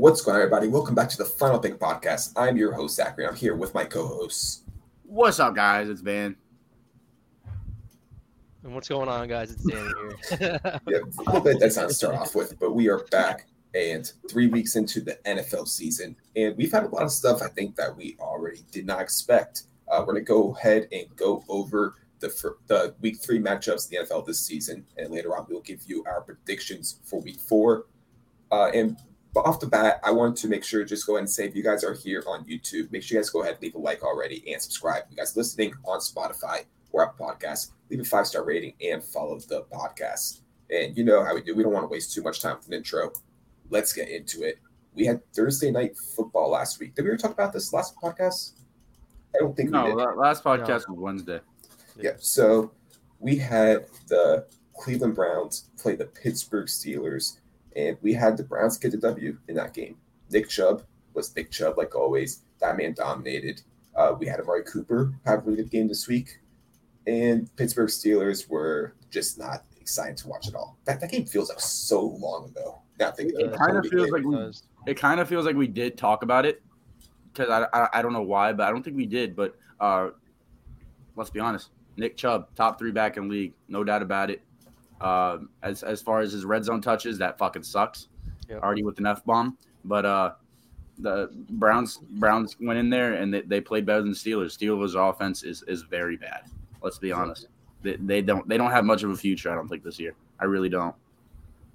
What's going on, everybody? Welcome back to the Final Pick Podcast. I'm your host, Zachary. I'm here with my co-hosts. What's up, guys? It's Van. And what's going on, guys? It's Danny here. Yeah, a little bit that sounds to start off with, but we are back and three weeks into the NFL season, and we've had a lot of stuff I think that we already did not expect. Uh, we're gonna go ahead and go over the the week three matchups in the NFL this season, and later on we'll give you our predictions for week four. Uh, and but off the bat, I want to make sure just go ahead and say if you guys are here on YouTube, make sure you guys go ahead and leave a like already and subscribe. If You guys listening on Spotify or Apple Podcasts, leave a five star rating and follow the podcast. And you know how we do. We don't want to waste too much time with an intro. Let's get into it. We had Thursday night football last week. Did we ever talk about this last podcast? I don't think we No, last podcast was Wednesday. Yeah. So we had the Cleveland Browns play the Pittsburgh Steelers, and we had the Browns get the W in that game. Nick Chubb was Nick Chubb, like always. That man dominated. Uh, we had Amari Cooper have a really good game this week, and Pittsburgh Steelers were just not excited to watch at all. That, that game feels like so long ago. Now thinking It kind of feels like we, it kind of feels like we did talk about it because I, I I don't know why, but I don't think we did. But uh, let's be honest, Nick Chubb, top three back in league, no doubt about it. Uh, as as far as his red zone touches, that fucking sucks. Yep. Already with an f bomb, but uh, the Browns Browns went in there and they, they played better than the Steelers. Steelers' offense is is very bad. Let's be honest. They, they don't they don't have much of a future. I don't think this year. I really don't.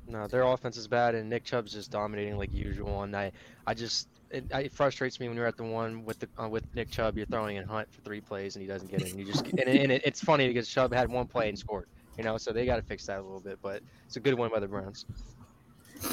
No, their offense is bad, and Nick Chubb's just dominating like usual. And I, I just it, it frustrates me when you're at the one with the uh, with Nick Chubb, you're throwing in Hunt for three plays and he doesn't get it. And you just and, it- and it, it's funny because Chubb had one play and scored. You know, so they got to fix that a little bit. But it's a good win by the Browns.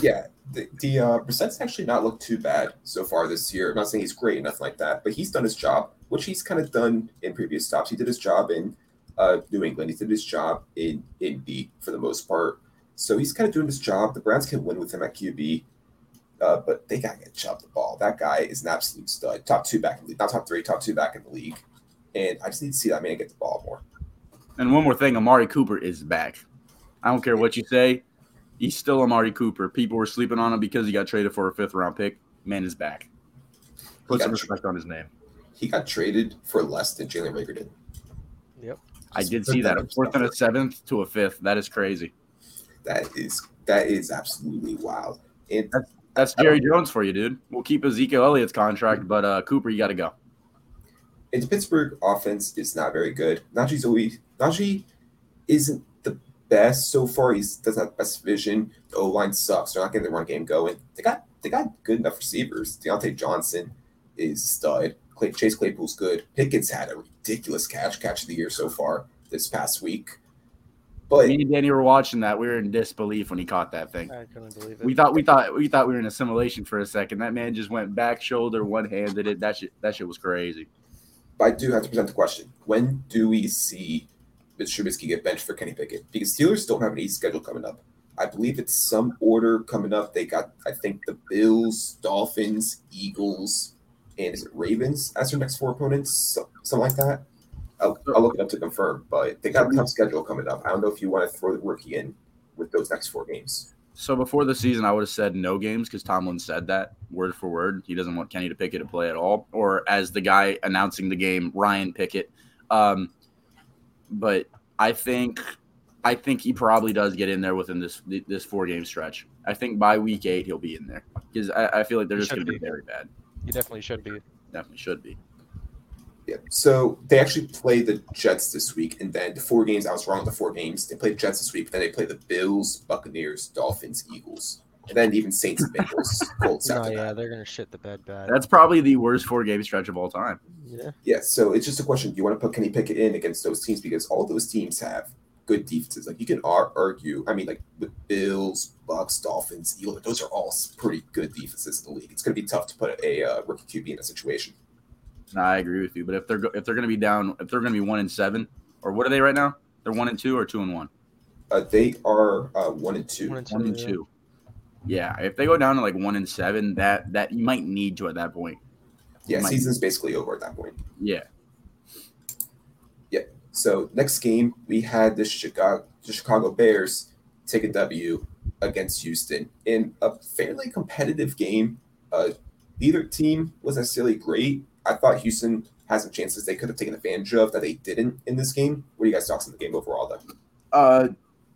Yeah, the, the uh, Brissett's actually not looked too bad so far this year. I'm not saying he's great nothing like that, but he's done his job, which he's kind of done in previous stops. He did his job in uh, New England. He did his job in Indy for the most part. So he's kind of doing his job. The Browns can win with him at QB, uh, but they got to get Chubb the ball. That guy is an absolute stud. Top two back in the league, not top three, top two back in the league. And I just need to see that man get the ball more. And one more thing, Amari Cooper is back. I don't care what you say. He's still Amari Cooper. People were sleeping on him because he got traded for a fifth round pick. Man is back. Put some got respect on his name. He got traded for less than Jalen Reagor did. Yep. I did see that. A fourth and a seventh to a fifth. That is crazy. That is that is absolutely wild. And That's Jerry Jones for you, dude. We'll keep Ezekiel Elliott's contract, but uh, Cooper, you got to go. And the Pittsburgh offense is not very good. Najee's always Najee isn't the best so far. He doesn't have the best vision. The O line sucks. They're not getting the run game going. They got they got good enough receivers. Diontae Johnson is a stud. Clay, Chase Claypool's good. Pickens had a ridiculous catch catch of the year so far this past week. But Me and Danny were watching that. We were in disbelief when he caught that thing. I couldn't believe it. We thought we thought we thought we were in assimilation for a second. That man just went back shoulder, one handed it. That shit that shit was crazy. I do have to present the question: When do we see Mitch Trubisky get benched for Kenny Pickett? Because Steelers don't have an easy schedule coming up. I believe it's some order coming up. They got, I think, the Bills, Dolphins, Eagles, and is it Ravens as their next four opponents? So, something like that. I'll, I'll look it up to confirm, but they got a tough schedule coming up. I don't know if you want to throw the rookie in with those next four games. So before the season, I would have said no games because Tomlin said that word for word. He doesn't want Kenny to Pickett to play at all, or as the guy announcing the game, Ryan Pickett. Um, but I think, I think he probably does get in there within this this four game stretch. I think by week eight he'll be in there because I, I feel like they're He just going to be be. very bad. He definitely should be. Definitely should be. Yeah. So they actually play the Jets this week, and then the four games. I was wrong. The four games they played Jets this week, but then they play the Bills, Buccaneers, Dolphins, Eagles, and then even Saints and Bengals, Colts No, yeah, that. they're gonna shit the bed bad. That's probably the worst four game stretch of all time. yeah. Yeah. So it's just a question: Do you want to put Kenny Pickett in against those teams because all those teams have good defenses? Like you can argue. I mean, like with Bills, Bucks, Dolphins, Eagles, those are all pretty good defenses in the league. It's going to be tough to put a uh, rookie QB in a situation. No, I agree with you. But if they're if they're going to be down, if they're going to be one and seven, or what are they right now? They're one and two or two and one. Uh, they are uh, one and two. One and two. One and yeah. two. Yeah, if they go down to like one and seven, that that you might need to at that point. Yeah, Might- season's basically over at that point. Yeah. Yeah, So next game we had the Chicago the Chicago Bears take a W against Houston in a fairly competitive game, Uh, neither team was necessarily great. I thought Houston had some chances they could have taken advantage of that they didn't in this game. What are you guys thoughts on the game overall, though? Uh,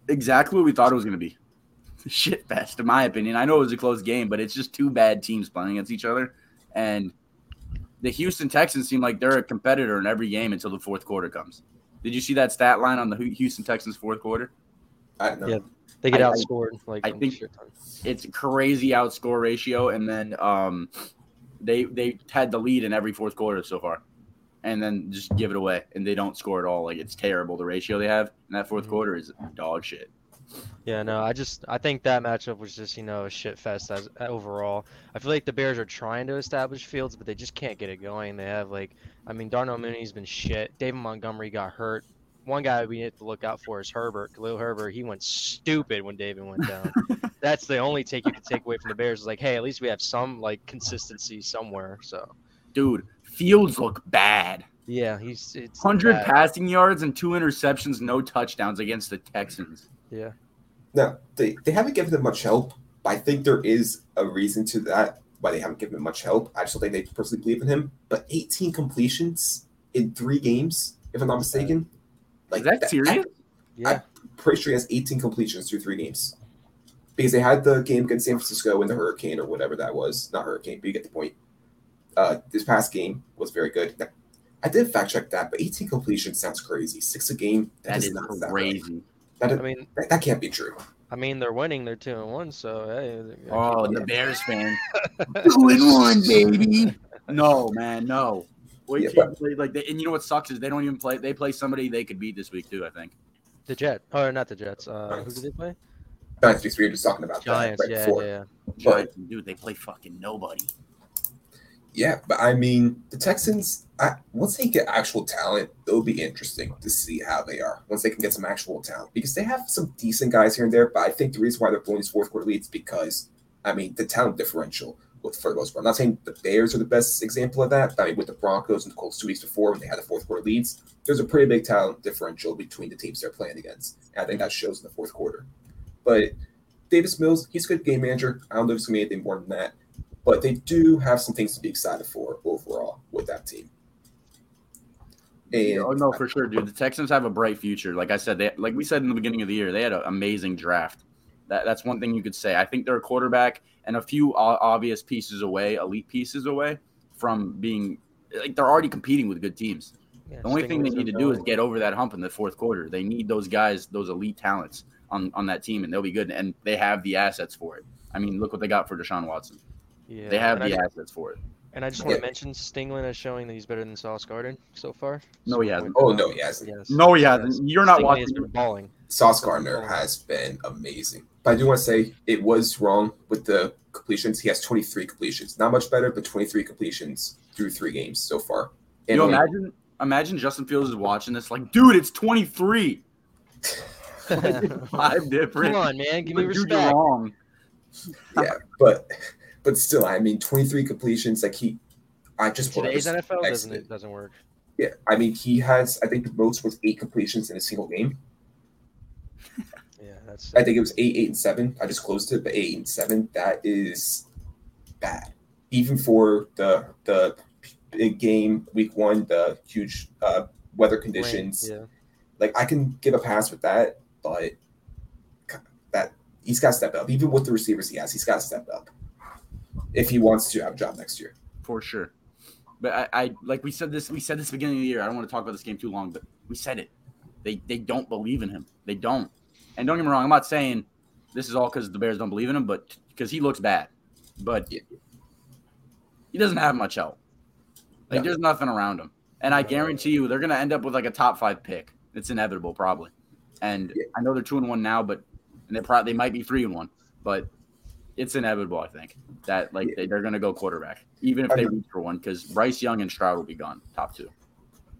exactly what we thought it was going to be. Shit fest, in my opinion. I know it was a close game, but it's just two bad teams playing against each other, and the Houston Texans seem like they're a competitor in every game until the fourth quarter comes. Did you see that stat line on the Houston Texans fourth quarter? I don't know. Yeah. They get I- I- outscored. Like I a think- shit. It's a crazy outscore ratio, and then um, they they had the lead in every fourth quarter so far, and then just give it away, and they don't score at all. Like it's terrible. The ratio they have in that 4th Mhm. quarter is dog shit. Yeah, no, I just I think that matchup was just you know a shit fest as overall. I feel like the Bears are trying to establish Fields, but they just can't get it going. They have like, I mean, Darnell Mooney's been shit. David Montgomery got hurt. One guy we need to look out for is Herbert. Khalil Herbert, he went stupid when David went down. That's the only take you can take away from the Bears. Is like, hey, at least we have some like consistency somewhere. So Dude, Fields look bad. yeah, he's it's 100 passing yards and two interceptions, no touchdowns against the Texans. Yeah, No, they, they haven't given them much help, but I think there is a reason to that why they haven't given him much help. I just don't think they personally believe in him. But 18 completions in three games, if I'm not mistaken. Is that serious? yeah. pretty sure he has 18 completions through three games. Because they had the game against San Francisco in the hurricane or whatever that was. Not hurricane, but you get the point. Uh, this past game was very good. Now, I did fact check that, but 18 completions sounds crazy. Six a game, that, That does is not sound right. crazy. That, I mean, that, that can't be true. I mean, they're winning. They're two and one. So hey, Oh, the Bears fan. Two and one, baby. No, man, no. Wait Yeah, till you play, like they, and you know what sucks is they don't even play. They play somebody they could beat this week too. I think. The Jet. Oh, not the Jets. Uh, who did they play? Giants, because we were just talking about Giants. that right Yeah, before. yeah, yeah. But Giants, dude, they play fucking nobody. Yeah, but I mean, the Texans, I, once they get actual talent, it'll be interesting to see how they are once they can get some actual talent because they have some decent guys here and there. But I think the reason why they're blowing these fourth quarter leads because, I mean, the talent differential with for the most part. I'm not saying the Bears are the best example of that. I mean, with the Broncos and the Colts two weeks before when they had the fourth quarter leads, there's a pretty big talent differential between the teams they're playing against. And I think that shows in the fourth quarter. But Davis Mills, he's a good game manager. I don't know if he's going to be anything more than that but they do have some things to be excited for overall with that team. And oh no, for sure, dude. The Texans have a bright future. Like I said, they like we said in the beginning of the year, they had an amazing draft. That, that's one thing you could say. I think they're a quarterback and a few obvious pieces away, elite pieces away from being like they're already competing with good teams. yeah The only thing they need to been do is get over that hump in the fourth quarter. They need those guys, those elite talents on, on that team, and they'll be good. And they have the assets for it. I mean, look what they got for Deshaun Watson. Yeah, They have the I, assets for it. and I just want to mention Stingley is showing that he's better than Sauce Gardner so far. No, So he hasn't. oh no, he hasn't. Yes. No, he hasn't. You're not Stingley watching. has been balling. Sauce Gardner has been amazing. But I do want to say it was wrong with the completions. He has 23 completions. Not much better, but 23 completions through three games so far. And You only- imagine, imagine Justin Fields is watching this, like, dude, it's 23. Five different. Come on, man, give me dude, respect. you're wrong. yeah, but but still, I mean, 23 completions. Like he, I just Today's to NFL doesn't it doesn't work. Yeah, I mean, he has. I think the most was eight completions in a single game. Yeah, that's. I think it was eight, eight, and seven. I just closed it, but eight and seven. That is bad, even for the the big game week one, the huge uh, weather conditions. Yeah. Like I can give a pass with that, but that he's got to step up. Even with the receivers he has, he's got to step up if he wants to have a job next year. for sure. But I, I like we said this we said this beginning of the year. I don't want to talk about this game too long, but we said it. They they don't believe in him. They don't. And don't get me wrong, I'm not saying this is all because the Bears don't believe in him, but because he looks bad. But Yeah. he doesn't have much help. Like No. there's nothing around him. And I guarantee you they're gonna end up with like a top five pick. It's inevitable, probably. And Yeah. I know they're two and one now, but and they probably they might be three and one, but it's inevitable, I think, that like they, they're gonna go quarterback, even if they reach for one, because Bryce Young and Stroud will be gone, top two.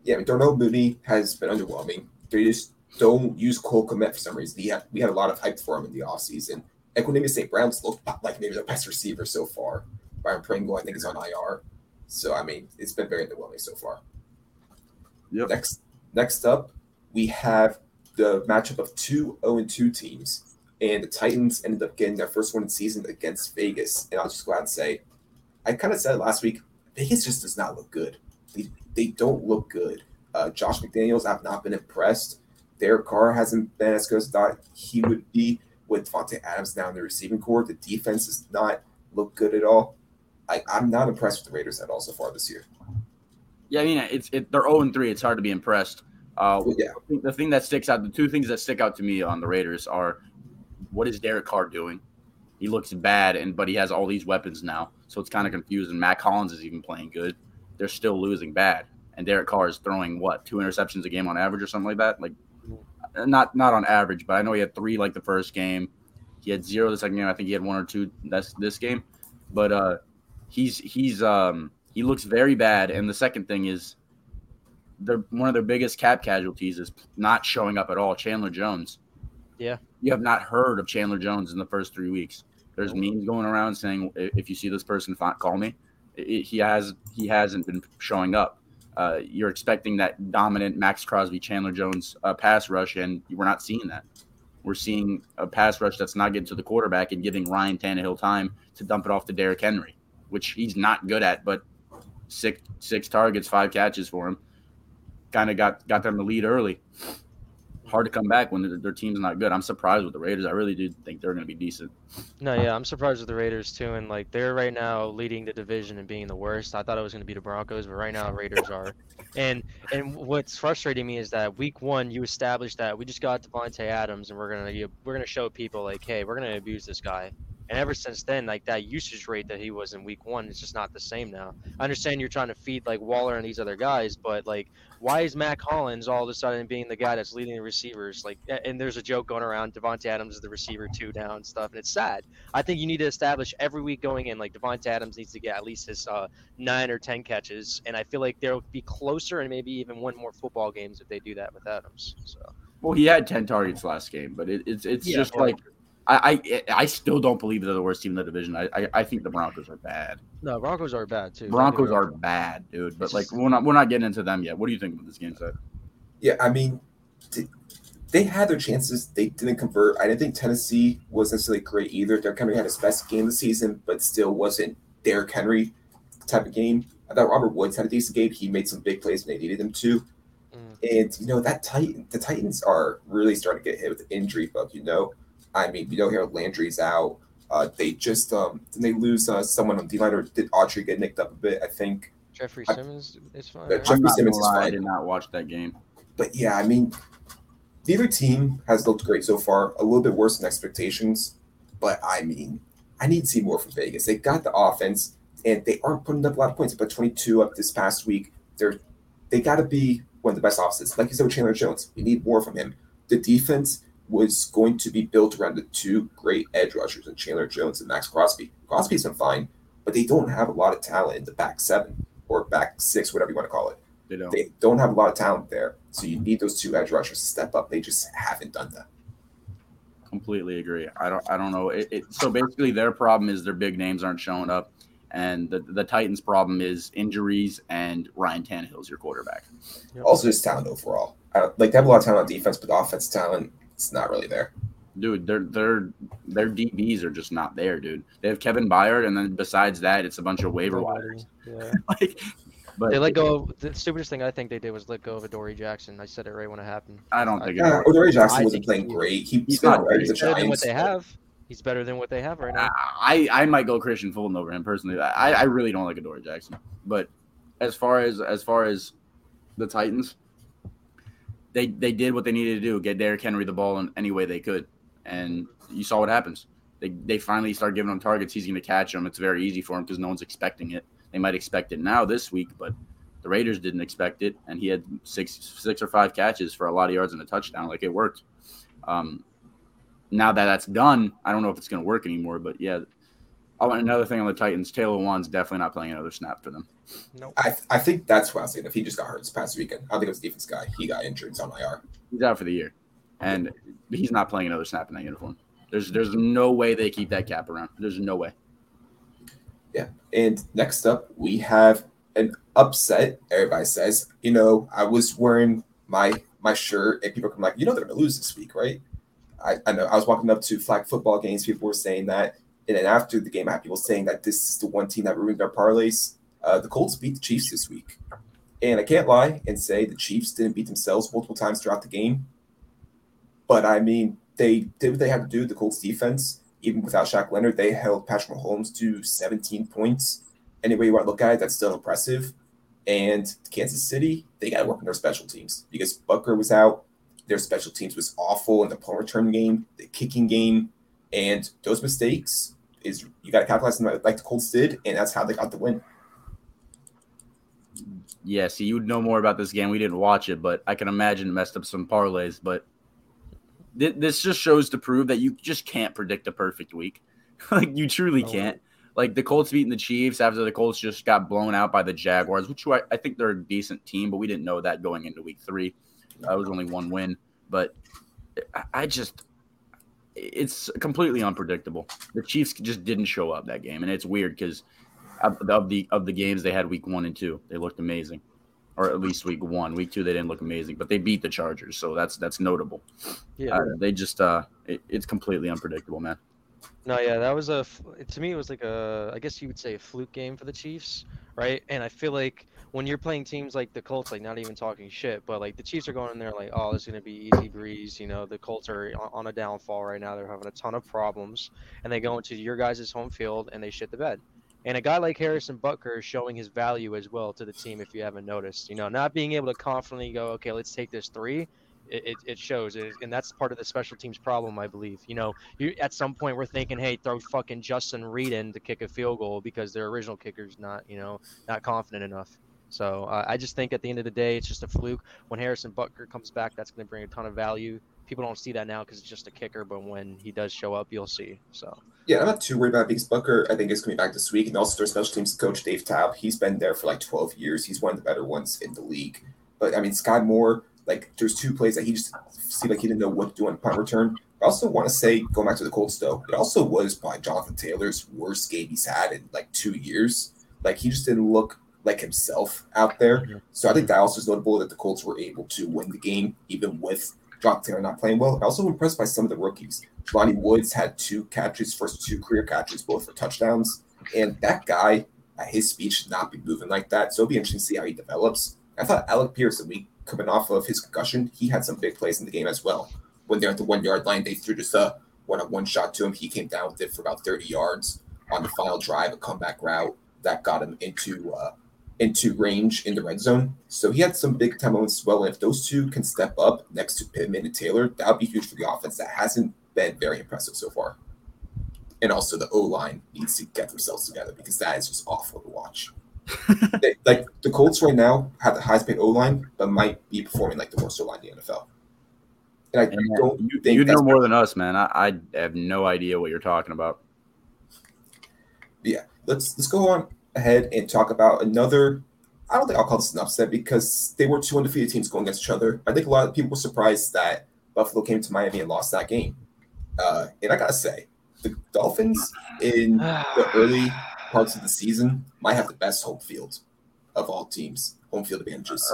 Yeah, Darnell Mooney has been underwhelming. They just don't use Cole Kmet for some reason. He had, we had a lot of hype for him in the offseason. Equanimeous St. Brown's looked like maybe the best receiver so far. Byron Pringle, I think, is on IR. So, I mean, it's been very underwhelming so far. Yep. Next, next up, we have the matchup of two 0 2 teams. And the Titans ended up getting their first one in season against Vegas. And I'll just go out and say, I kind of said last week, Vegas just does not look good. They, they don't look good. Uh, Josh McDaniels, I've not been impressed. Derek Carr hasn't been as good as thought he would be with Davante Adams now in the receiving core. The defense does not look good at all. I, I'm not impressed with the Raiders at all so far this year. Yeah, I mean, it's it, they're 0 3. It's hard to be impressed. Uh, yeah. The thing that sticks out, the two things that stick out to me on the Raiders are what is Derek Carr doing? He looks bad, and but he has all these weapons now, so it's kind of confusing. Mack Hollins is even playing good. They're still losing bad, and Derek Carr is throwing what two interceptions a game on average or something like that. Like, not not on average, but I know he had three like the first game. He had zero the second game. I think he had one or two that's this game, but uh, he's he's um he looks very bad. And the second thing is, they're one of their biggest cap casualties is not showing up at all. Chandler Jones. Yeah. You have not heard of Chandler Jones in the first three weeks. There's memes going around saying if you see this person, call me. It, he has he hasn't been showing up. Uh, you're expecting that dominant Maxx Crosby, Chandler Jones uh, pass rush, and we're not seeing that. We're seeing a pass rush that's not getting to the quarterback and giving Ryan Tannehill time to dump it off to Derrick Henry, which he's not good at. But six six targets, five catches for him, kind of got got them the lead early hard to come back when their, team's not good. I'm surprised with the Raiders. I really do think they're going to be decent. No, yeah, I'm surprised with the Raiders too. And like they're right now leading the division and being the worst. I thought it was going to be the Broncos, but right now Raiders are. And and what's frustrating me is that week one you established that we just got Davante Adams and we're gonna we're gonna show people like, hey, we're gonna abuse this guy. And ever since then, like that usage rate that he was in week one, it's just not the same now. I understand you're trying to feed like Waller and these other guys, but like, why is Mack Hollins all of a sudden being the guy that's leading the receivers? Like, and there's a joke going around, Davante Adams is the receiver two now and stuff, and it's sad. I think you need to establish every week going in, like Davante Adams needs to get at least his uh, nine or ten catches, and I feel like they'll be closer and maybe even win more football games if they do that with Adams. So. Well, he had ten targets last game, but it, it's it's yeah, just like I, I, I still don't believe they're the worst team in the division. I, I, I think the Broncos are bad. No, Broncos are bad too. Broncos are bad, dude. But like we're not we're not getting into them yet. What do you think about this game set? Yeah, I mean, they had their chances. They didn't convert. I didn't think Tennessee was necessarily great either. Derrick Henry had his best game of the season, but still wasn't Derrick Henry type of game. I thought Robert Woods had a decent game. He made some big plays when they needed him to. Mm. And you know that Titan, the Titans are really starting to get hit with the injury bug. You know, I mean, we don't hear Landry's out. Uh, they just um did they lose uh, someone on D line or did Autry get nicked up a bit? I think Jeffrey Simmons I, is fine. Uh, Jeffrey Simmons is fine. I did not watch that game. But yeah, I mean, neither team has looked great so far. A little bit worse than expectations, but I mean, I need to see more from Vegas. They got the offense, and they aren't putting up a lot of points. But 22 up this past week. They're they got to be one of the best offenses. Like you said with Chandler Jones, we need more from him. The defense was going to be built around the two great edge rushers and Chandler Jones and Maxx Crosby. Crosby's been fine, but they don't have a lot of talent in the back seven or back six, whatever you want to call it. They don't. They don't have a lot of talent there. So you need those two edge rushers to step up. They just haven't done that. Completely agree. I don't. I don't know. It, it, so basically, their problem is their big names aren't showing up, and the the Titans' problem is injuries and Ryan Tannehill's your quarterback. Yep. Also, just talent overall. like they have a lot of talent on defense, but the offense talent it's not really there. Dude, their their their DBs are just not there, dude. They have Kevin Byard, and then besides that, it's a bunch of waiver wires. Yeah. like, but they let go. Of, the stupidest thing I think they did was let go of Adoree Jackson. I said it right when it happened. I don't think. Yeah, Adoree Jackson wasn't playing great. He, he's not right. He's better Giants, than what they have. He's better than what they have right now. I, I might go Kristian Fulton over him personally. I, I really don't like Adoree Jackson. But as far as as far as the Titans, they they did what they needed to do, get Derrick Henry the ball in any way they could, and you saw what happens. They they finally start giving him targets. He's going to catch them. It's very easy for him because no one's expecting it. They might expect it now this week, but the Raiders didn't expect it, and he had six six or five catches for a lot of yards and a touchdown. Like it worked. Um, now that that's done, I don't know if it's going to work anymore. But yeah, Oh, another thing on the Titans, Taylor Lewan's definitely not playing another snap for them. No, nope. I, I think that's what I was saying. If he just got hurt this past weekend, I think it was the defense guy. He got injured. He's on IR. He's out for the year, and he's not playing another snap in that uniform. There's there's no way they keep that cap around. There's no way. Yeah, and next up we have an upset. Everybody says, you know, I was wearing my my shirt, and people come like, you know, they're gonna lose this week, right? I, I know. I was walking up to flag football games. People were saying that And then after the game, I had people saying that this is the one team that ruined their parlays. Uh, the Colts beat the Chiefs this week. And I can't lie and say the Chiefs didn't beat themselves multiple times throughout the game. But I mean, they did what they had to do. The Colts defense, even without Shaq Leonard, they held Patrick Mahomes to 17 points. Any way you want to look at it, that's still impressive. And Kansas City, they got to work on their special teams because Butker was out. Their special teams was awful in the punt return game, the kicking game, and those mistakes is you got to capitalize on them like the Colts did, and that's how they got the win. Yeah, see, you would know more about this game. We didn't watch it, but I can imagine it messed up some parlays. But th- this just shows to prove that you just can't predict a perfect week. like you truly No. can't. Like the Colts beating the Chiefs after the Colts just got blown out by the Jaguars, which I, I think they're a decent team, but we didn't know that going into week three. That was only one win, but I, I just it's completely unpredictable. The Chiefs just didn't show up that game, and it's weird because of of the of the games they had week one and two, they looked amazing, or at least week one. Week two, they didn't look amazing, but they beat the Chargers, so that's that's notable. Yeah. Uh, they just uh, it, it's completely unpredictable, man. No, yeah, that was a to me it was like a I guess you would say a fluke game for the Chiefs, right? And I feel like when you're playing teams like the Colts, like not even talking shit, but like the Chiefs are going in there like, oh, is gonna be easy breeze. You know, the Colts are on- a downfall right now. They're having a ton of problems, and they go into your guys' home field and they shit the bed. And a guy like Harrison Butker is showing his value as well to the team. If you haven't noticed, you know, not being able to confidently go, okay, let's take this three. It, it, it shows, and that's part of the special teams problem, I believe. You know, you at some point we're thinking, hey, throw fucking Justin Reid in to kick a field goal because their original kicker's not, you know, not confident enough. So uh, I just think at the end of the day, it's just a fluke. When Harrison Butker comes back, that's going to bring a ton of value. People don't see that now because it's just a kicker, but when he does show up, you'll see. So Yeah, I'm not too worried about because Butker, I think, is coming back this week. And also their special teams coach, Dave Toub, he's been there for like 12 years. He's one of the better ones in the league. But I mean, Skyy Moore, like, there's two plays that he just seemed like he didn't know what to do on punt return. I also want to say, going back to the Colts, though, it also was probably Jonathan Taylor's worst game he's had in like two years. Like, he just didn't look like himself out there. So I think that also is notable that the Colts were able to win the game, even with Jonathan Taylor not playing well. I'm also impressed by some of the rookies. Jelani Woods had two catches, first two career catches, both for touchdowns. And that guy, at his speed, should not be moving like that. So it'll be interesting to see how he develops. I thought Alec Pierce, a week coming off of his concussion, he had some big plays in the game as well. When they're at the one yard line, they threw just a one on one shot to him. He came down with it for about 30 yards on the final drive, a comeback route that got him into uh, into range in the red zone. So he had some big time moments as well. And if those two can step up next to Pittman and Taylor, that would be huge for the offense that hasn't been very impressive so far. And also the O line needs to get themselves together because that is just awful to watch. They- like the Colts right now have the highest paid O line, but might be performing like the worst O line in the NFL. And I And, uh, don't you think you know more than us, man. I, I have no idea what you're talking about. yeah, let's let's go on ahead and talk about another. I don't think I'll call this an upset because they were two undefeated teams going against each other. I think a lot of people were surprised that Buffalo came to Miami and lost that game. Uh, and I gotta say, the Dolphins in the early parts of the season might have the best home field of all teams, home field advantages,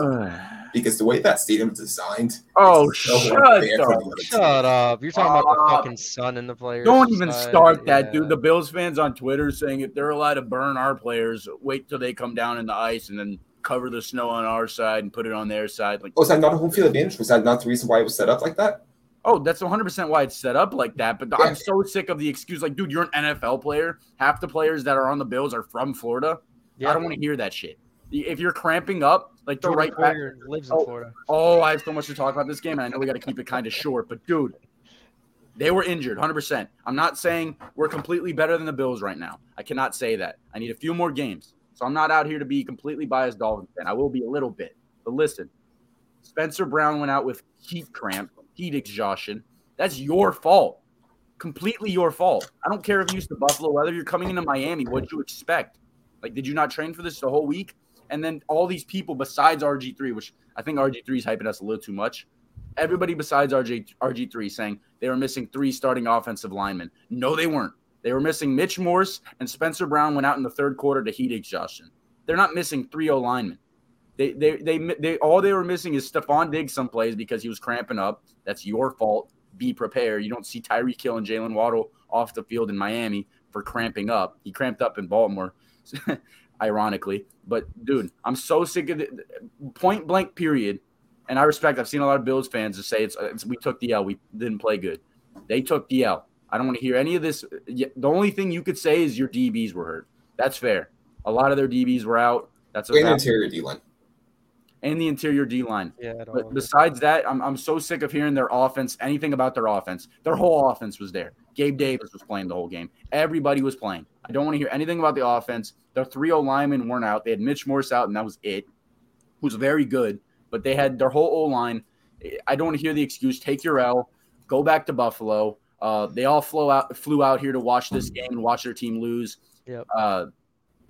because the way that stadium is designed. oh, so shut unfair for up. the other team. shut up! You're talking about the Uh, fucking sun and the players. Don't even side. start that, Yeah. dude. The Bills fans on Twitter saying if they're allowed to burn our players, wait till they come down in the ice and then cover the snow on our side and put it on their side. Like, Oh, is that not a home field advantage? Was that not the reason why it was set up like that? oh, that's 100% why it's set up like that. But Yeah. I'm so sick of the excuse. Like, dude, you're an NFL player. Half the players that are on the Bills are from Florida. Yeah. I don't want to hear that shit. If you're cramping up, like the Jordan right back. Lives in Oh. Florida. Oh, I have so much to talk about this game, and I know we got to keep it kind of short. But dude, they were injured, 100%. I'm not saying we're completely better than the Bills right now. I cannot say that. I need a few more games, so I'm not out here to be completely biased Dolphins fan. I will be a little bit, but listen, Spencer Brown went out with heat cramp, heat exhaustion. That's your fault. Completely your fault. I don't care if you're used to Buffalo weather. You're coming into Miami. What'd you expect? Like, did you not train for this the whole week? And then all these people besides RG3, which I think RG3 is hyping us a little too much. Everybody besides RG, RG3 saying they were missing three starting offensive linemen. No, they weren't. They were missing Mitch Morse and Spencer Brown went out in the third quarter to heat exhaustion. They're not missing three O linemen. They, they, they, they, all they were missing is Stefon Diggs some plays because he was cramping up. That's your fault. Be prepared. You don't see Tyreek Hill and Jaylen Waddle off the field in Miami. for cramping up. He cramped up in Baltimore, ironically. But dude, I'm so sick of it. Point blank, period. And I respect. I've seen a lot of Bills fans to say it's, it's we took the L. We didn't play good. They took the L. I don't want to hear any of this. The only thing you could say is your DBs were hurt. That's fair. A lot of their DBs were out. That's and interior D line. And the interior D line. Yeah. But besides that, I'm, I'm so sick of hearing their offense, anything about their offense. Their whole offense was there. Gabe Davis was playing the whole game. Everybody was playing. I don't want to hear anything about the offense. Their 3 0 linemen weren't out. They had Mitch Morse out, and that was it. Who's very good, but they had their whole O line. I don't want to hear the excuse. Take your L. Go back to Buffalo. Uh, they all flew out flew out here to watch this game and watch their team lose. Yep. Uh,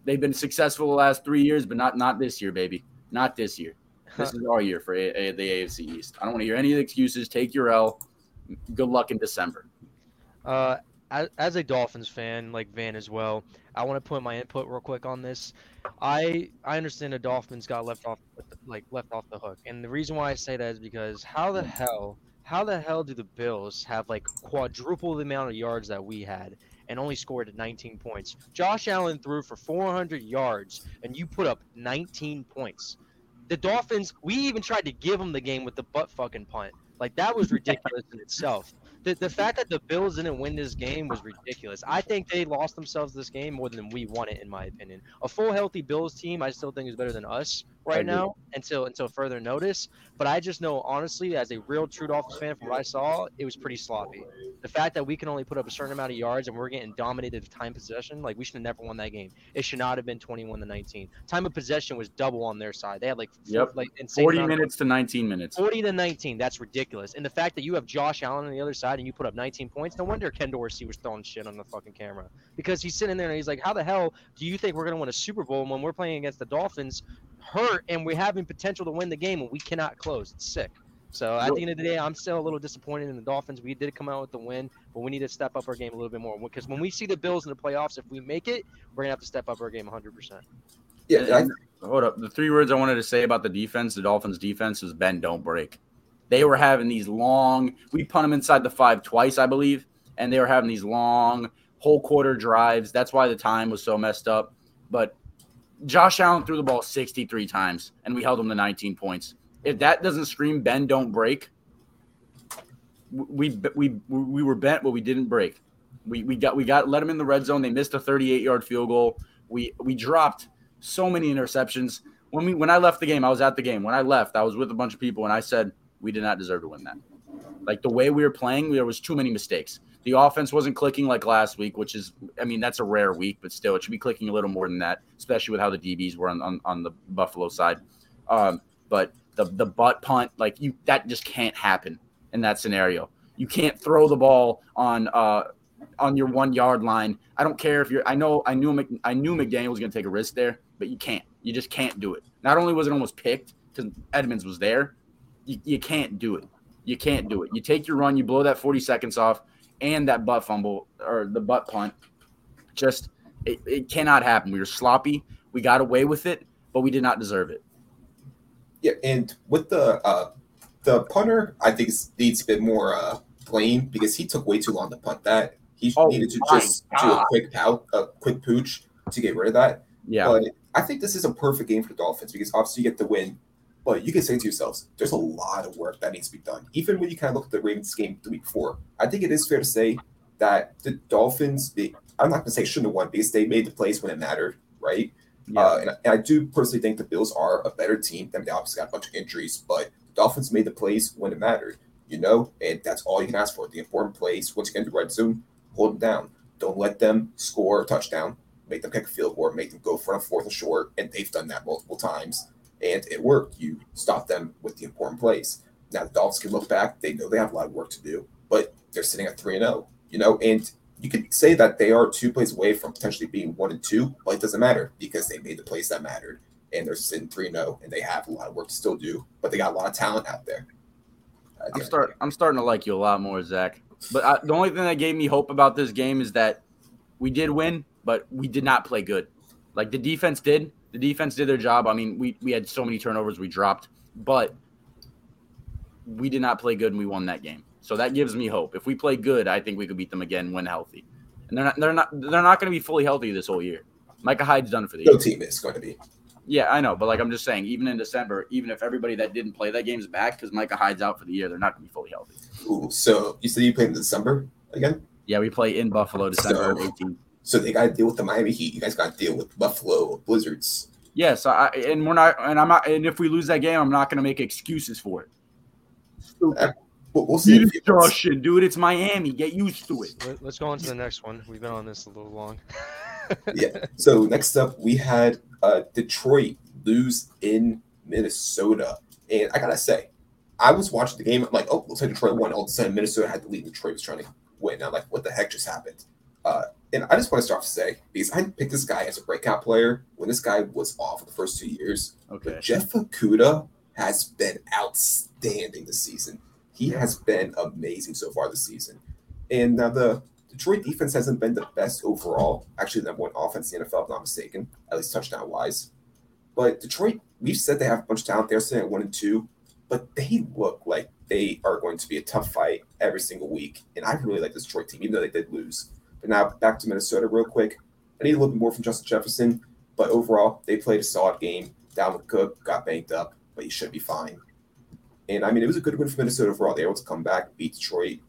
they've been successful the last three years, but not not this year, baby. Not this year. This is our year for a- a- the AFC East. I don't want to hear any of the excuses. Take your L. Good luck in December. Uh, as, as a Dolphins fan, like Van as well, I want to put my input real quick on this. I I understand the Dolphins got left off like left off the hook, and the reason why I say that is because how the hell how the hell do the Bills have like quadruple the amount of yards that we had and only scored 19 points? Josh Allen threw for 400 yards, and you put up 19 points. The Dolphins, we even tried to give them the game with the butt fucking punt. Like that was ridiculous in itself. The, the fact that the Bills didn't win this game was ridiculous. I think they lost themselves this game more than we won it, in my opinion. A full healthy Bills team, I still think is better than us right now until until further notice. But I just know honestly, as a real true Dolphins fan, from what I saw, it was pretty sloppy. The fact that we can only put up a certain amount of yards and we're getting dominated with time possession, like we should have never won that game. It should not have been 21 to 19. Time of possession was double on their side. They had like Yep. like 40 amount of- minutes to 19 minutes. 40 to 19. That's ridiculous. And the fact that you have Josh Allen on the other side and you put up 19 points, no wonder Ken Dorsey was throwing shit on the fucking camera. Because he's sitting there and he's like, How the hell do you think we're going to win a Super Bowl when we're playing against the Dolphins hurt and we're having potential to win the game and we cannot close? It's sick. So at the end of the day, I'm still a little disappointed in the Dolphins. We did come out with the win, but we need to step up our game a little bit more. Because when we see the Bills in the playoffs, if we make it, we're going to have to step up our game 100%. Yeah, I, hold up. The three words I wanted to say about the defense, the Dolphins' defense, is bend, don't break. They were having these long. We punt them inside the five twice, I believe, and they were having these long whole quarter drives. That's why the time was so messed up. But Josh Allen threw the ball 63 times, and we held him to 19 points. If that doesn't scream bend, don't break, we we we were bent, but we didn't break. We we got we got let them in the red zone. They missed a 38 yard field goal. We we dropped so many interceptions. When we when I left the game, I was at the game. When I left, I was with a bunch of people, and I said we did not deserve to win that. Like the way we were playing, there was too many mistakes. The offense wasn't clicking like last week, which is, I mean, that's a rare week, but still, it should be clicking a little more than that, especially with how the DBs were on on, on the Buffalo side. Um, but the the butt punt, like you, that just can't happen in that scenario. You can't throw the ball on uh on your one yard line. I don't care if you're. I know I knew I knew McDaniel was going to take a risk there, but you can't. You just can't do it. Not only was it almost picked because Edmonds was there, you, you can't do it. You can't do it. You take your run, you blow that 40 seconds off, and that butt fumble or the butt punt. Just it, it cannot happen. We were sloppy. We got away with it, but we did not deserve it. yeah, and with the uh, the punter, I think needs a bit more uh, blame because he took way too long to punt that. He Oh needed to just do a quick pout, a quick pooch to get rid of that. Yeah. But I think this is a perfect game for the Dolphins because obviously you get the win. But you can say to yourselves, there's a lot of work that needs to be done. Even when you kind of look at the Ravens game the week before, I think it is fair to say that the Dolphins, they, I'm not going to say shouldn't have won because they made the plays when it mattered, right? yeah. Uh, and, I- and I do personally think the Bills are a better team. I mean, they obviously got a bunch of injuries, but the Dolphins made the plays when it mattered, you know, and that's all you can ask for. The important plays, once again, the red zone, hold them down. Don't let them score a touchdown, make them kick a field goal, make them go for a fourth and short, and they've done that multiple times, and it worked. You stop them with the important plays. Now the Dolphins can look back; they know they have a lot of work to do, but they're sitting at three and zero, you know, and you could say that they are two plays away from potentially being one and two, but it doesn't matter because they made the plays that mattered, and they're sitting three and zero, and they have a lot of work to still do, but they got a lot of talent out there. Uh, I'm start. I'm starting to like you a lot more, Zach. But I, the only thing that gave me hope about this game is that we did win, but we did not play good. Like the defense did. The defense did their job. I mean, we we had so many turnovers we dropped, but we did not play good and we won that game. So that gives me hope. If we play good, I think we could beat them again when healthy. and they're not they're not they're not going to be fully healthy this whole year. Micah Hyde's done for the No year. team is going to be. Yeah, I know, but like I'm just saying, even in December, even if everybody that didn't play that game's back because Micah Hyde's out for the year, they're not going to be fully healthy. Ooh, so you said you played in December again? Yeah, we play in Buffalo December So- 18th. So they got to deal with the Miami Heat. You guys got to deal with Buffalo Blizzards. Yes, I, and we're not, and I'm not, and if we lose that game, I'm not going to make excuses for it. We'll, we'll see. in a few months. Discussion, dude. It's Miami. Get used to it. Let, let's go on to the next one. We've been on this a little long. Yeah. So next up, we had uh, Detroit lose in Minnesota, and I gotta say, I was watching the game. I'm like, oh, looks like Detroit won. All of a sudden, Minnesota had the lead. Detroit was trying to win. I'm like, what the heck just happened? Uh, and I just want to start off to say because I picked this guy as a breakout player when this guy was off for the first two years. Okay. But Jeff Okudah has been outstanding this season. He has been amazing so far this season. And now the Detroit defense hasn't been the best overall. Actually, the number one offense in the NFL, if I'm not mistaken, at least touchdown wise. But Detroit, we've said they have a bunch of talent. They're sitting at one and two, but they look like they are going to be a tough fight every single week. And I really like this Detroit team, even though they did lose. But now back to Minnesota real quick. I need a little bit more from Justin Jefferson, but overall, they played a solid game. Dalvin Cook got banked up, but he should be fine. And I mean, it was a good win for Minnesota overall. They were able to come back, beat Detroit,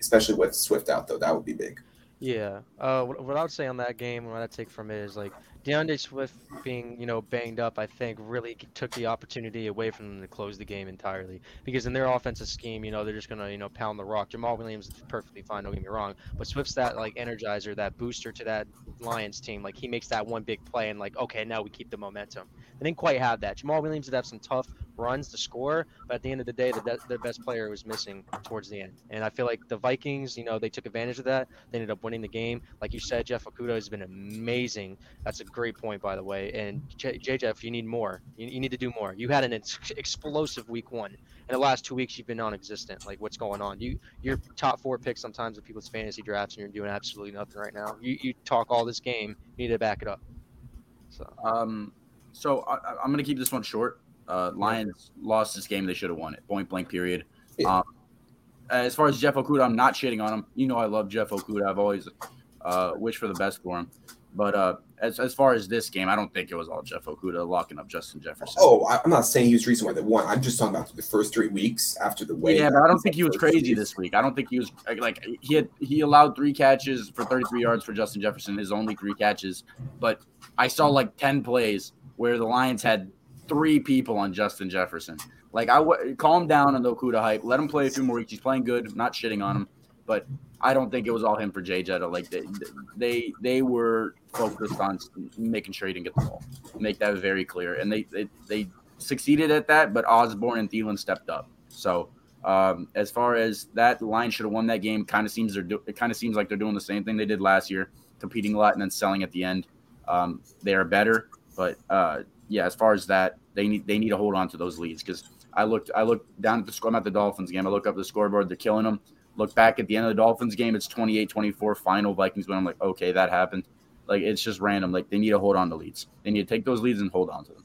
especially with Swift out, though. That would be big. Yeah. Uh, what, what I would say on that game, what I take from it is like D'Andre Swift being, you know, banged up. I think really took the opportunity away from them to close the game entirely. Because in their offensive scheme, you know, they're just gonna, you know, pound the rock. Jamaal Williams is perfectly fine. Don't get me wrong, but Swift's that like energizer, that booster to that Lions team. Like he makes that one big play and like, okay, now we keep the momentum. They didn't quite have that. Jamaal Williams did have some tough runs to score, but at the end of the day, the, their best player was missing towards the end. And I feel like the Vikings, you know, they took advantage of that. They ended up winning the game. Like you said, Jeff Okudah has been amazing. That's a great point, by the way. And J, J Jeff, you need more. You, you need to do more. You had an ex- explosive week one. In the last two weeks, you've been non-existent. Like, what's going on? You, you're top four picks sometimes of people's fantasy drafts, and you're doing absolutely nothing right now. You, you talk all this game. You need to back it up. So. Um, so I, I'm going to keep this one short. Uh, Lions lost this game; they should have won it. Point blank. Period. Yeah. Um, as far as Jeff Okudah, I'm not shitting on him. You know, I love Jeff Okudah. I've always uh, wished for the best for him. But uh, as as far as this game, I don't think it was all Jeff Okudah locking up Justin Jefferson. Oh, I'm not saying he was the reason why they won. I'm just talking about the first three weeks after the win. yeah, but I don't think he was crazy this week. I don't think he was like he had he allowed three catches for 33 yards for Justin Jefferson, his only three catches. But I saw like 10 plays where the Lions had three people on Justin Jefferson. Like I would calm down on the Okudah hype. Let him play a few more weeks. He's playing good. I'm not shitting on him, but I don't think it was all him for Jay Jetta. Like they, they they were focused on making sure he didn't get the ball. Make that very clear, and they they, they succeeded at that. But Osborn and Thielen stepped up. So um, as far as that, line should have won that game. Kind of seems they're do- it kind of seems like they're doing the same thing they did last year, competing a lot and then selling at the end. Um, they are better, but uh, yeah, as far as that, they need they need to hold on to those leads because I looked I looked down at the score. I'm at the Dolphins game. I look up the scoreboard. They're killing them. Look back at the end of the Dolphins game. It's 28-24 final Vikings win. I'm like, okay, that happened. Like it's just random. Like they need to hold on to leads. They need to take those leads and hold on to them.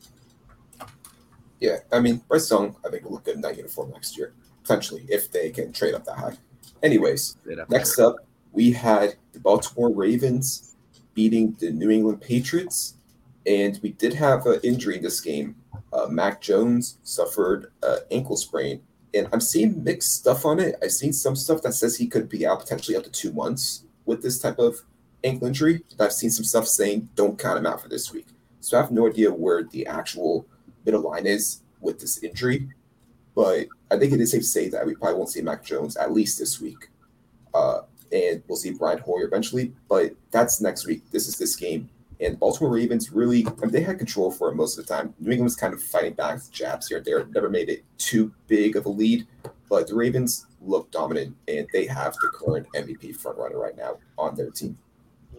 Yeah, I mean, Bryce Young, I think will look good in that uniform next year, potentially if they can trade up that high. Anyways, They'd have to- next up we had the Baltimore Ravens beating the New England Patriots, and we did have an injury in this game. Uh, Mac Jones suffered an ankle sprain, and I'm seeing mixed stuff on it. I've seen some stuff that says he could be out potentially up to two months with this type of ankle injury. But I've seen some stuff saying don't count him out for this week. So I have no idea where the actual middle line is with this injury, but I think it is safe to say that we probably won't see Mac Jones at least this week. Uh, and we'll see Brian Hoyer eventually, but that's next week. This is this game. And Baltimore Ravens really, I mean, they had control for it most of the time. New England was kind of fighting back with jabs here They never made it too big of a lead, but the Ravens look dominant, and they have the current MVP frontrunner right now on their team.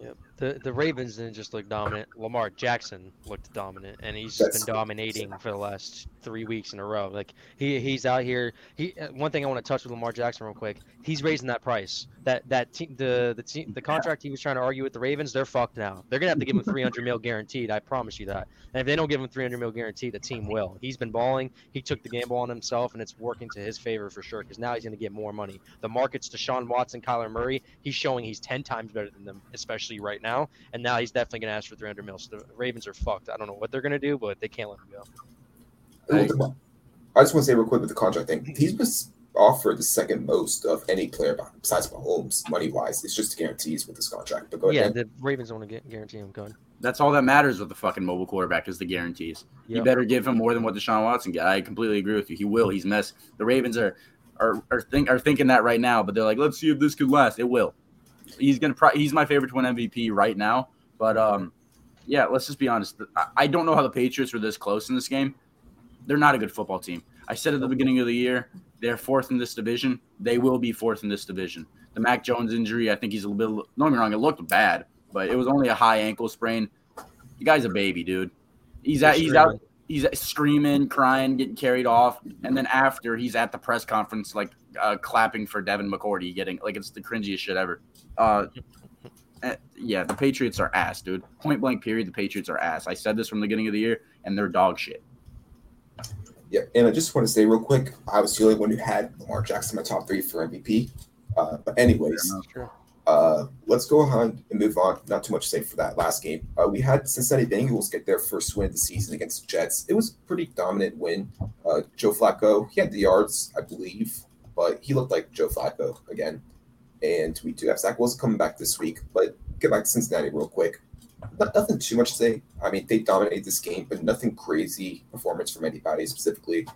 Yep. The the Ravens didn't just look dominant. Lamar Jackson looked dominant, and he's That's- been dominating for the last three weeks in a row. Like he he's out here. He uh, one thing I want to touch with Lamar Jackson real quick. He's raising that price. That that team the the team the contract he was trying to argue with the Ravens, they're fucked now. They're gonna have to give him 300 mil guaranteed. I promise you that. And if they don't give him 300 mil guaranteed, the team will. He's been balling. He took the gamble on himself, and it's working to his favor for sure. Because now he's gonna get more money. The market's Deshaun Watson, Kyler Murray. He's showing he's 10 times better than them, especially right now. And now he's definitely gonna ask for 300 mil. So the Ravens are fucked. I don't know what they're gonna do, but they can't let him go. I just want to say real quick with the contract thing. He's been offered the second most of any player besides Mahomes, money wise. It's just guarantees with this contract. But go yeah, ahead. the Ravens want to get guarantee him going. That's all that matters with the fucking mobile quarterback is the guarantees. You better give him more than what Deshaun Watson got. I completely agree with you. He will. He's missed. The Ravens are are are, think, are thinking that right now, but they're like, let's see if this could last. It will. He's gonna. Pro- he's my favorite to win MVP right now. But um, yeah, let's just be honest. I, I don't know how the Patriots were this close in this game. They're not a good football team. I said at the beginning of the year, they're fourth in this division. They will be fourth in this division. The Mac Jones injury, I think he's a little bit. Don't get me wrong, it looked bad, but it was only a high ankle sprain. The guy's a baby, dude. He's at. He's out. He's screaming, crying, getting carried off, and then after he's at the press conference, like uh, clapping for Devin McCourty, getting like it's the cringiest shit ever. Uh, eh, yeah, the Patriots are ass, dude. Point blank, period. The Patriots are ass. I said this from the beginning of the year, and they're dog shit. Yeah, and I just want to say real quick, I was the only one who had Lamar Jackson in my top three for MVP. Uh, but anyways, uh, let's go ahead and move on. Not too much to say for that last game. Uh, we had Cincinnati Bengals get their first win of the season against the Jets. It was a pretty dominant win. Uh, Joe Flacco, he had the yards, I believe, but he looked like Joe Flacco again. And we do have Zach Wilson coming back this week. But get back to Cincinnati real quick. Not, nothing too much to say. I mean, they dominated this game, but nothing crazy performance from anybody specifically.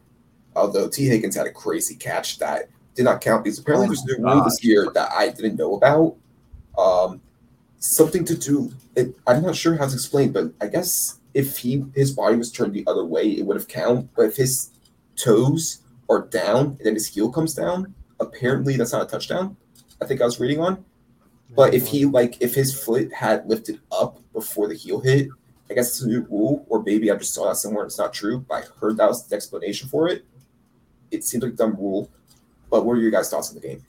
Although Tee Higgins had a crazy catch that did not count because apparently Oh there's a new rule this year that I didn't know about. Um, something to do. It, I'm not sure how to explain, but I guess if he his body was turned the other way, it would have counted. But if his toes are down and then his heel comes down, apparently that's not a touchdown. I think I was reading on. But if he like if his foot had lifted up before the heel hit, I guess it's a new rule, or maybe I just saw that somewhere. It's not true, but I heard that was the explanation for it. It seems like a dumb rule. But what are your guys' thoughts on the game?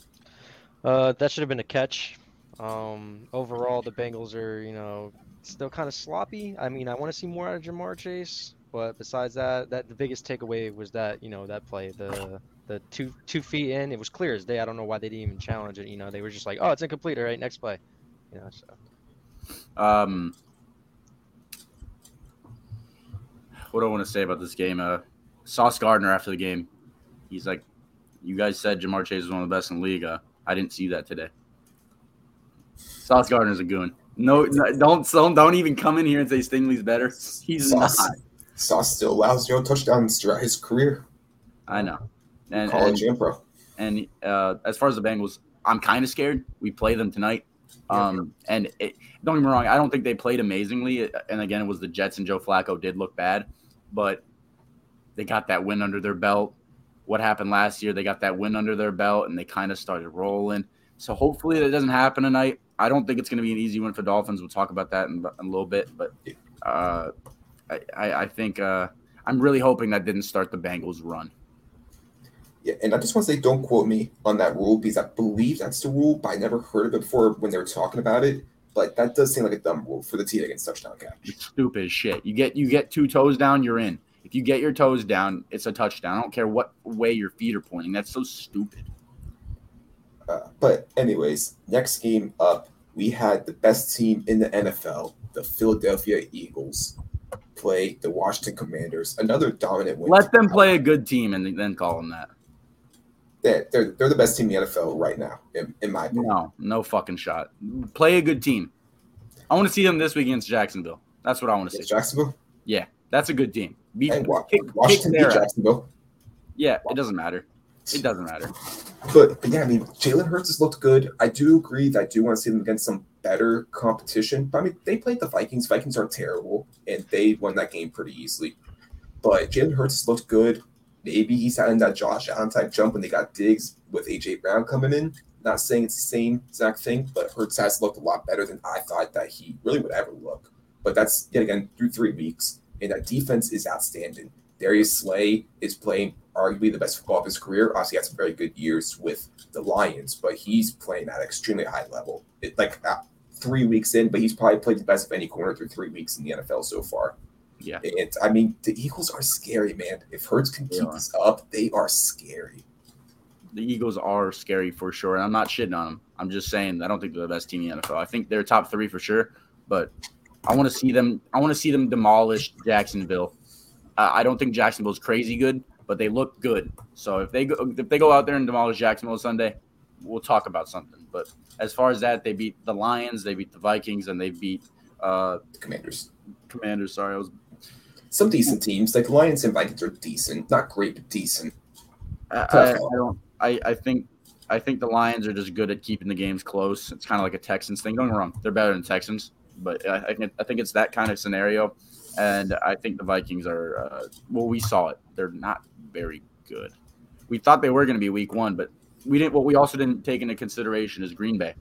Uh, that should have been a catch. Um, overall, the Bengals are, you know, still kind of sloppy. I mean, I want to see more out of Ja'Marr Chase, but besides that, that the biggest takeaway was that, you know, that play, the the two two feet in, it was clear as day. I don't know why they didn't even challenge it. You know, they were just like, oh, it's incomplete. All right, next play. You know, so Um, what do I want to say about this game? Uh, Sauce Gardner after the game, he's like, "You guys said Ja'Marr Chase is one of the best in the league. Uh, I didn't see that today." Sauce Gardner's a goon. No, no, don't don't don't even come in here and say Stingley's better. He's Sauce, not. Sauce still allows zero touchdowns throughout his career, I know. And college and pro. and uh, as far as the Bengals, I'm kind of scared. We play them tonight. Um, and it, don't get me wrong, I don't think they played amazingly. And again, it was the Jets and Joe Flacco did look bad, but they got that win under their belt. What happened last year? They got that win under their belt and they kind of started rolling. So hopefully that doesn't happen tonight. I don't think it's going to be an easy win for Dolphins. We'll talk about that in, in a little bit, but uh, I, I, think uh, I'm really hoping that didn't start the Bengals run. Yeah, and I just want to say, don't quote me on that rule because I believe that's the rule, but I never heard of it before when they were talking about it. But that does seem like a dumb rule for the Tee Higgins touchdown catch. It's stupid as shit. You get you get two toes down, you're in. If you get your toes down, it's a touchdown. I don't care what way your feet are pointing. That's so stupid. Uh, but anyways, next game up, we had the best team in the NFL, the Philadelphia Eagles, play the Washington Commanders. Another dominant win. Let them play a good team and then call them that. They're, they're, they're the best team in the NFL right now, in, in my opinion. No, no fucking shot. Play a good team. I want to see them this week against Jacksonville. That's what I want to see. Jacksonville Yeah, that's a good team. Beat, and kick- kick Washington their beat. Jacksonville. Yeah, it doesn't matter. It doesn't matter. But, but yeah, I mean, Jalen Hurts has looked good. I do agree that I do want to see them against some better competition. I mean, they played the Vikings. Vikings are terrible, and they won that game pretty easily. But Jalen Hurts looked good. Maybe he's having that Josh Allen type jump when they got Diggs with AJ Brown coming in. Not saying it's the same exact thing, but Hurts has looked a lot better than I thought that he really would ever look. But that's yet again through three weeks, and that defense is outstanding. Darius Slay is playing arguably the best football of his career. Obviously, had some very good years with the Lions, but he's playing at an extremely high level. It, like uh, three weeks in, but he's probably played the best of any corner through three weeks in the NFL so far. Yeah. And I mean, the Eagles are scary, man. If Hurts can keep this up, they are scary. the Eagles are scary for sure, and I'm not shitting on them. I'm just saying I don't think they're the best team in the NFL. I think they're top three for sure, but I want to see them. I want to see them demolish Jacksonville. Uh, I don't think Jacksonville's crazy good, but they look good. So if they go, if they go out there and demolish Jacksonville Sunday, we'll talk about something. But as far as that, they beat the Lions, they beat the Vikings, and they beat uh, The Commanders. Commanders. Sorry, I was Some decent teams, like the Lions and Vikings, are decent. Not great, but decent. I, I, I don't. I, I think I think the Lions are just good at keeping the games close. It's kind of like a Texans thing. Don't get wrong; they're better than Texans, but I, I think I think it's that kind of scenario. And I think the Vikings are. Uh, well, we saw it. They're not very good. We thought they were going to be Week One, but we didn't. What we also didn't take into consideration is Green Bay.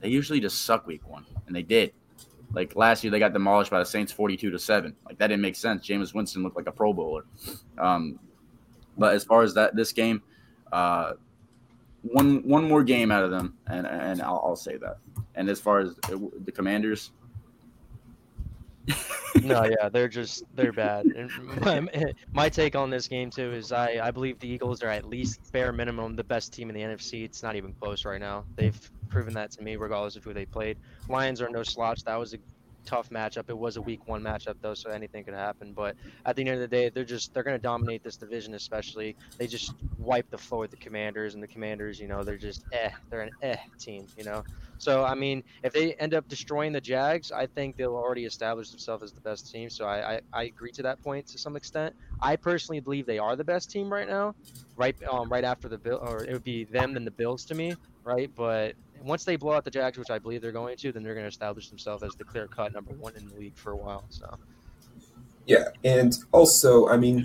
They usually just suck Week One, and they did. Like last year, they got demolished by the Saints, forty-two to seven. Like that didn't make sense. Jameis Winston looked like a Pro Bowler. Um, but as far as that this game, uh, one one more game out of them, and and I'll, I'll say that. And as far as the Commanders, no, yeah, they're just they're bad. And my, my take on this game too is I I believe the Eagles are at least bare minimum the best team in the NFC. It's not even close right now. They've proven that to me, regardless of who they played. Lions are no slouch. That was a tough matchup. It was a week one matchup though, so anything could happen. But at the end of the day, they're just they're gonna dominate this division. Especially they just wipe the floor with the Commanders, and the Commanders, you know, they're just eh, they're an eh team, you know. So I mean, if they end up destroying the Jags, I think they'll already establish themselves as the best team. So I, I, I agree to that point to some extent. I personally believe they are the best team right now, right um right after the bill or it would be them then the Bills to me, right? But once they blow out the Jags, which I believe they're going to, then they're going to establish themselves as the clear cut number one in the league for a while. So Yeah, and also, I mean,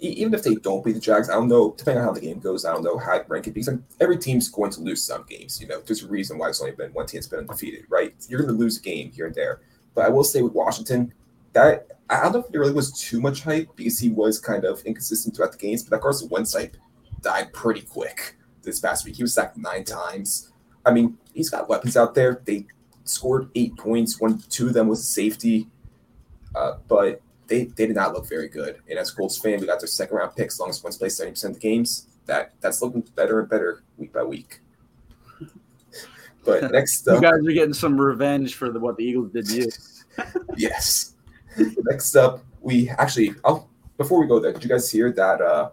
even if they don't beat the Jags, I don't know. Depending on how the game goes, I don't know how to rank it because every team's going to lose some games. You know, there's a reason why it's only been one team that's been undefeated, right? You're going to lose a game here and there. But I will say with Washington, that I don't know if there really was too much hype because he was kind of inconsistent throughout the games. But that Carson Wentz hype died pretty quick this past week. He was sacked nine times. I mean, he's got weapons out there. They scored eight points. One, two of them was safety, uh, but they they did not look very good. And as Colts fan, we got their second round picks. As long as Wentz plays seventy percent of the games, that that's looking better and better week by week. But next up, you guys are getting some revenge for the, what the Eagles did to you. yes. Next up, we actually. Oh, before we go there, did you guys hear that uh,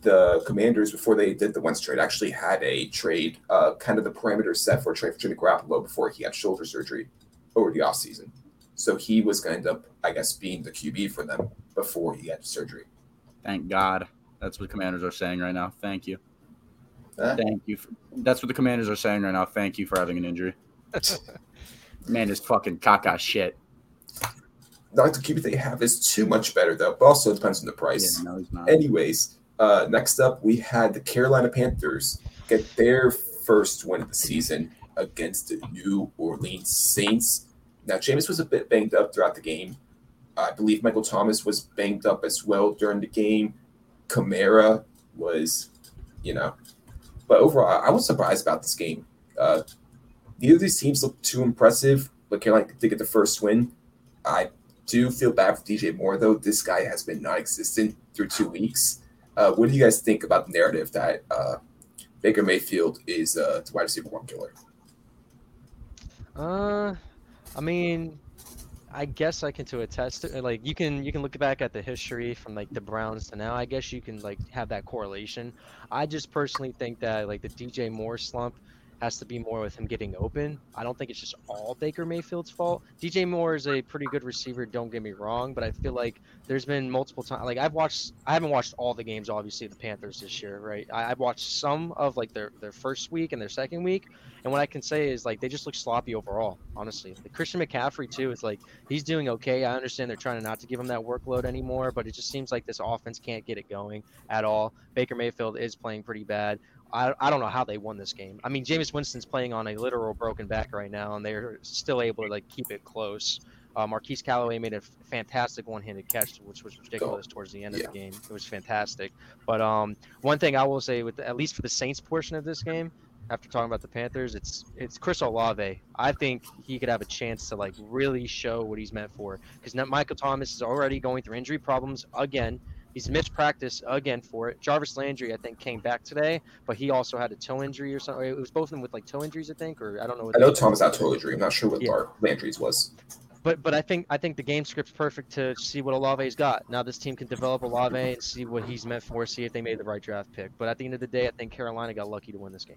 the Commanders before they did the Wentz trade actually had a trade, uh, kind of the parameters set for a trade for Jimmy Garoppolo before he had shoulder surgery over the offseason. So he was going to end up, I guess, being the QB for them before he had surgery. Thank God. That's what Commanders are saying right now. Thank you. Huh? Thank you. For, that's what the Commanders are saying right now. Thank you for having an injury. Man, is fucking caca shit. Not the QB they have is too much better though, but also it depends on the price. Yeah, no, he's not. Anyways, uh, next up we had the Carolina Panthers get their first win of the season against the New Orleans Saints. Now Jameis was a bit banged up throughout the game. I believe Michael Thomas was banged up as well during the game. Kamara was, you know, but overall I was surprised about this game. Uh, neither of these teams look too impressive, but Carolina did get the first win. I do feel bad for DJ Moore though. This guy has been non-existent through two weeks. Uh, what do you guys think about the narrative that uh, Baker Mayfield is uh, the wide receiver one killer? Uh, I mean, I guess I can to attest to uh, like you can you can look back at the history from like the Browns to now. I guess you can like have that correlation. I just personally think that like the DJ Moore slump has to be more with him getting open. I don't think it's just all Baker Mayfield's fault. DJ Moore is a pretty good receiver, don't get me wrong, but I feel like there's been multiple times like I've watched I haven't watched all the games obviously the Panthers this year, right? I, I've watched some of like their their first week and their second week, and what I can say is like they just look sloppy overall, honestly. Like Christian McCaffrey too is like he's doing okay. I understand they're trying not to give him that workload anymore, but it just seems like this offense can't get it going at all. Baker Mayfield is playing pretty bad. I, I don't know how they won this game. I mean, Jameis Winston's playing on a literal broken back right now, and they're still able to like keep it close. Uh, Marquez Callaway made a f- fantastic one-handed catch, which was ridiculous towards the end of Yeah. the game. It was fantastic. But um, one thing I will say, with at least for the Saints portion of this game, after talking about the Panthers, it's it's Chris Olave. I think he could have a chance to like really show what he's meant for. Because Michael Thomas is already going through injury problems again. He's missed practice again for it. Jarvis Landry, I think, came back today, but he also had a toe injury or something. It was both of them with like toe injuries, I think, or I don't know. What I know Thomas out total injury. I'm not sure what Yeah. Landry's was. But but I think I think the game script's perfect to see what Olave's got. Now this team can develop Olave and see what he's meant for. See if they made the right draft pick. But at the end of the day, I think Carolina got lucky to win this game.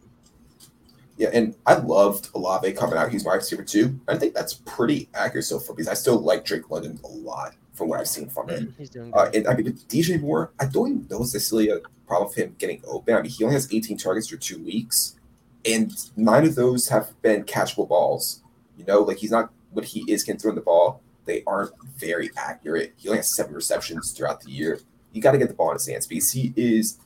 Yeah, and I loved Olave coming out. He's my receiver too. I think that's pretty accurate so far because I still like Drake London a lot from what I've seen from him. He's doing Uh, and I mean, DJ Moore, I don't even know necessarily a problem with him getting open. I mean, he only has 18 targets for two weeks, and nine of those have been catchable balls. You know, like he's not what he is getting thrown the ball, they aren't very accurate. He only has seven receptions throughout the year. You got to get the ball in his hands because he is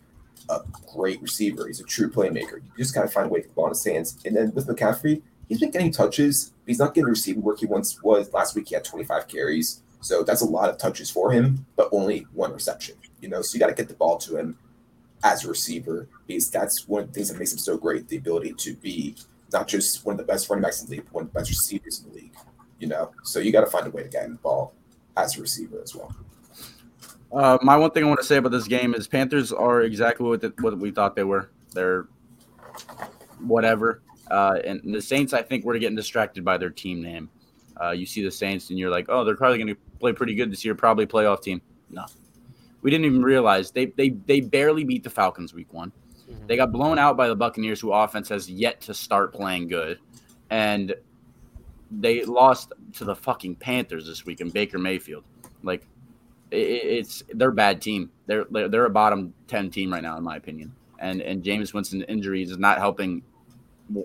a great receiver. He's a true playmaker. You just got to find a way to get the ball in his hands. And then with McCaffrey, he's been getting touches. But he's not getting the receiving work he once was. Last week he had 25 carries. So that's a lot of touches for him, but only one reception. You know, so you got to get the ball to him as a receiver because that's one of the things that makes him so great: the ability to be not just one of the best running backs in the league, but one of the best receivers in the league. You know, so you got to find a way to get him the ball as a receiver as well. Uh, my one thing I want to say about this game is Panthers are exactly what, the, what we thought they were. They're whatever. Uh, and the Saints, I think, were getting distracted by their team name. Uh, you see the Saints, and you're like, oh, they're probably going to play pretty good this year, probably playoff team. No, we didn't even realize they they they barely beat the Falcons week one. Mhm. They got blown out by the Buccaneers, who offense has yet to start playing good, and they lost to the fucking Panthers this week in Baker Mayfield. Like, i- i it's they're a bad team. They're they're a bottom ten team right now, in my opinion. And and Jameis Winston's injuries is not helping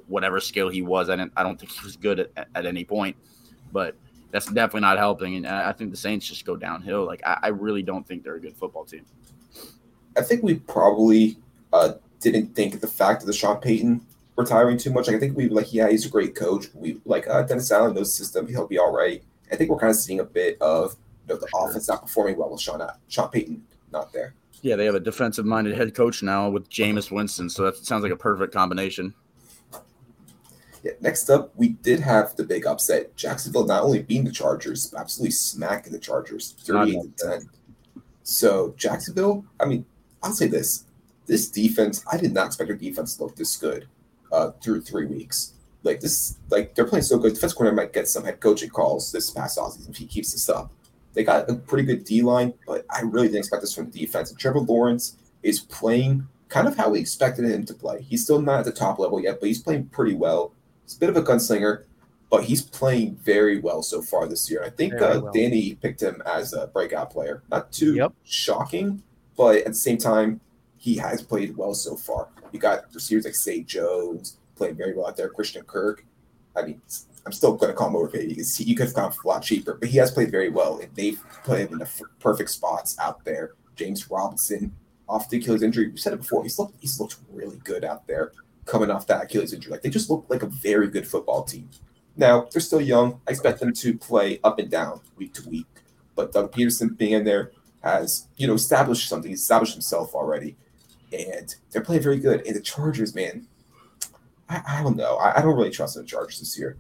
whatever skill he was. I didn't I don't think he was good at, at any point, but that's definitely not helping. And I think the Saints just go downhill. Like I, I really don't think they're a good football team. I think we probably uh, didn't think the fact of the Sean Payton retiring too much. Like, I think we were like, yeah, he's a great coach. We like uh, Dennis Allen knows the system. He'll be all right. I think we're kind of seeing a bit of you know the Sure. offense not performing well with Sean Sean Payton not there. Yeah, they have a defensive minded head coach now with Jameis Winston, so that sounds like a perfect combination. Yeah, next up, we did have the big upset. Jacksonville not only beating the Chargers, but absolutely smacking the Chargers, 38 to 10. So, Jacksonville, I mean, I'll say this this defense, I did not expect their defense to look this good uh, through three weeks. Like, this, like, they're playing so good. Defense corner might get some head coaching calls this past offseason if he keeps this up. They got a pretty good D line, but I really didn't expect this from the defense. And Trevor Lawrence is playing kind of how we expected him to play. He's still not at the top level yet, but he's playing pretty well. He's a bit of a gunslinger, but he's playing very well so far this year. I think uh, well. Danny picked him as a breakout player. Not too Yep. shocking, but at the same time, he has played well so far. You got receivers like Zay Jones playing very well out there. Christian Kirk. I mean, I'm still going to call him overpaid because he, you could have gone a lot cheaper, but he has played very well, and they've put him in the f- perfect spots out there. James Robinson off the Achilles injury. We said it before. He's looked he's looked really good out there coming off that Achilles injury. Like they just look like a very good football team. Now they're still young. I expect them to play up and down week to week. But Doug Pederson being in there has you know established something. He's established himself already, and they're playing very good. And the Chargers, man, I, I don't know. I, I don't really trust the Chargers this year.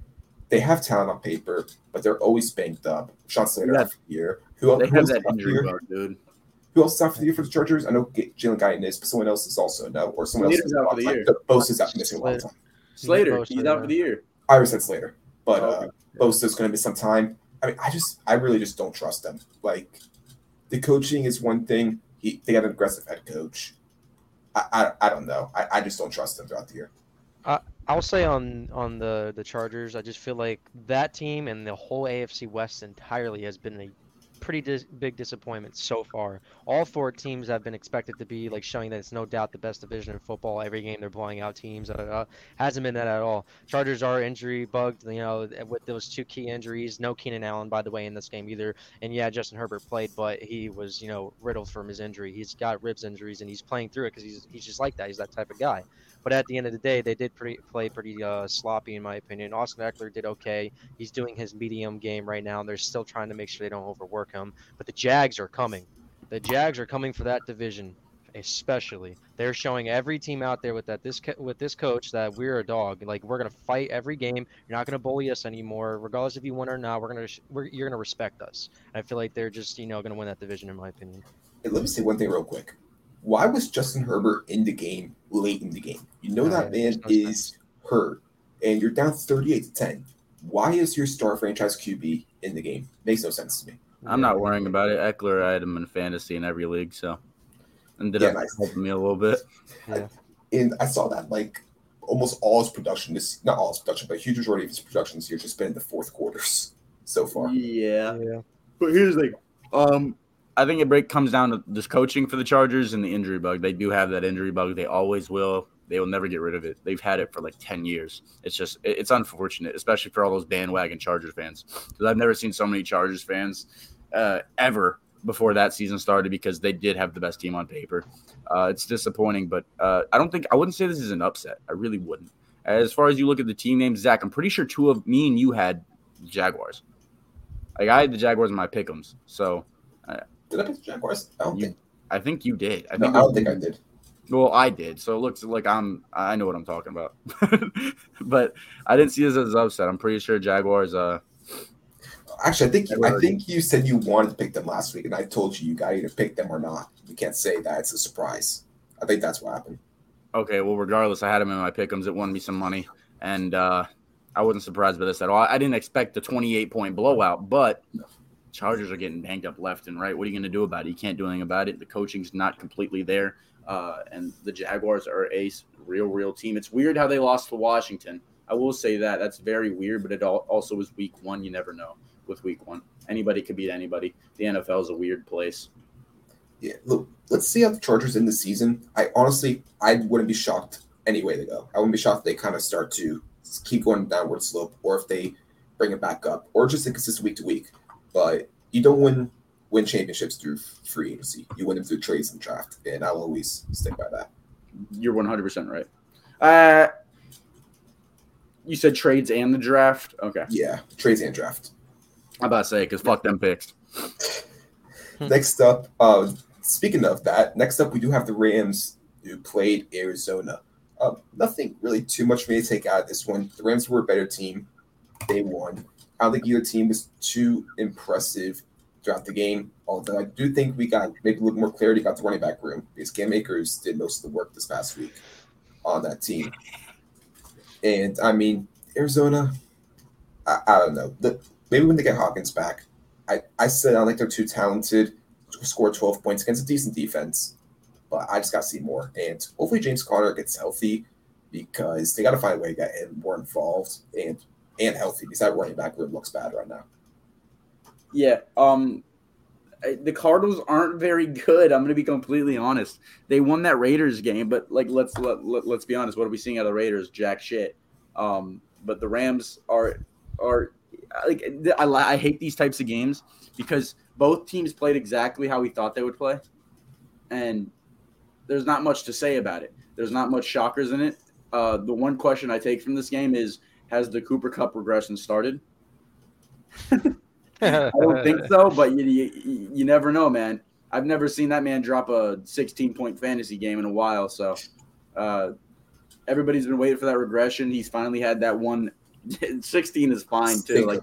They have talent on paper, but they're always banked up. Sean Slater Yeah. out for the year. Who, else- They who have that injury bug, dude. Who else is out for the year for the Chargers? I know G- Jalen Guyton is, but someone else is also no, or someone else is out for the Like, year. is out missing a long time. Slater, he's out for the year. I always said Slater, but Oh, uh, okay. Bosa's going to miss some time. I mean, I just, I really just don't trust them. Like, the coaching is one thing. He, they got an aggressive head coach. I, I, I don't know. I, I just don't trust them throughout the year. I'll say on on the the Chargers, I just feel like that team and the whole AFC West entirely has been a pretty dis- big disappointment so far. All four teams have been expected to be like showing that it's no doubt the best division in football. Every game they're blowing out teams. Da, da, da. Hasn't been that at all. Chargers are injury bugged. You know, with those two key injuries. No Keenan Allen, by the way, in this game either. And yeah, Justin Herbert played, but he was you know riddled from his injury. He's got ribs injuries and he's playing through it because he's he's just like that. He's that type of guy. But at the end of the day, they did pretty, play pretty uh, sloppy, in my opinion. Austin Ekeler did okay. He's doing his medium game right now. They're still trying to make sure they don't overwork him. But the Jags are coming. The Jags are coming for that division, especially. They're showing every team out there with that this with this coach that we're a dog. Like we're gonna fight every game. You're not gonna bully us anymore, regardless if you win or not. We're gonna we're, you're gonna respect us. And I feel like they're just you know gonna win that division, in my opinion. Hey, let me say one thing real quick why was Justin Herbert in the game late in the game? You know that man is hurt, and you're down 38 to 10. Why is your star franchise QB in the game? Makes no sense to me. I'm not worrying about it. Ekeler, I had him in fantasy in every league, so ended yeah, up nice. helping me a little bit. Yeah. And I saw that like almost all his production this not all his production, but a huge majority of his production this year just been in the fourth quarters so far. Yeah. yeah. But here's the thing. Um, I think it break comes down to this coaching for the Chargers and the injury bug. They do have that injury bug. They always will. They will never get rid of it. They've had it for like ten years. It's just it's unfortunate, especially for all those bandwagon Chargers fans. Because I've never seen so many Chargers fans uh, ever before that season started because they did have the best team on paper. Uh, it's disappointing, but uh, I don't think I wouldn't say this is an upset. I really wouldn't. As far as you look at the team names, Zach, I'm pretty sure two of me and you had Jaguars. Like I had the Jaguars in my pickums, so did I pick the Jaguars? I don't you, think. I think you did. I, no, think I don't think I did. Well, I did. So it looks like I'm. I know what I'm talking about. but I didn't see this as upset. I'm pretty sure Jaguars. Uh, Actually, I think you, I think you said you wanted to pick them last week, and I told you you got to either pick them or not. You can't say that it's a surprise. I think that's what happened. Okay, well, regardless, I had them in my pickums. It won me some money, and uh, I wasn't surprised by this at all. I didn't expect the 28 point blowout, but no. Chargers are getting banged up left and right. What are you going to do about it? You can't do anything about it. The coaching's not completely there. Uh, and the Jaguars are a real, real team. It's weird how they lost to Washington. I will say that. That's very weird, but it also was week one. You never know with week one. Anybody could beat anybody. The NFL is a weird place. Yeah, look, let's see how the Chargers in the season. I honestly, I wouldn't be shocked any way they go. I wouldn't be shocked if they kind of start to keep going downward slope, or if they bring it back up, or just inconsistent week to week but you don't win win championships through free agency. You win them through trades and draft, and I'll always stick by that. You're 100 percent right. Uh, you said trades and the draft. Okay. Yeah, trades and draft. I'm about to say because fuck them picks. next up, uh, speaking of that, next up we do have the Rams who played Arizona. Uh, nothing really too much for me to take out of this one. The Rams were a better team. They won. I don't think either team was too impressive throughout the game. Although I do think we got maybe a little more clarity about the running back room because Cam Akers did most of the work this past week on that team. And I mean, Arizona, I, I don't know. The, maybe when they get Hopkins back, I, I said I don't think they're too talented. to Score 12 points against a decent defense, but I just got to see more. And hopefully James Conner gets healthy because they got to find a way to get him more involved. And and healthy because that running back room looks bad right now. Yeah. Um, the Cardinals aren't very good. I'm going to be completely honest. They won that Raiders game, but like let's let, let, let's be honest. What are we seeing out of the Raiders? Jack shit. Um, but the Rams are are like I, I hate these types of games because both teams played exactly how we thought they would play, and there's not much to say about it. There's not much shockers in it. Uh, the one question I take from this game is has the Cooper Kupp regression started? I don't think so, but you, you, you never know, man. I've never seen that man drop a 16 point fantasy game in a while. So uh, everybody's been waiting for that regression. He's finally had that one. 16 is fine too. Like,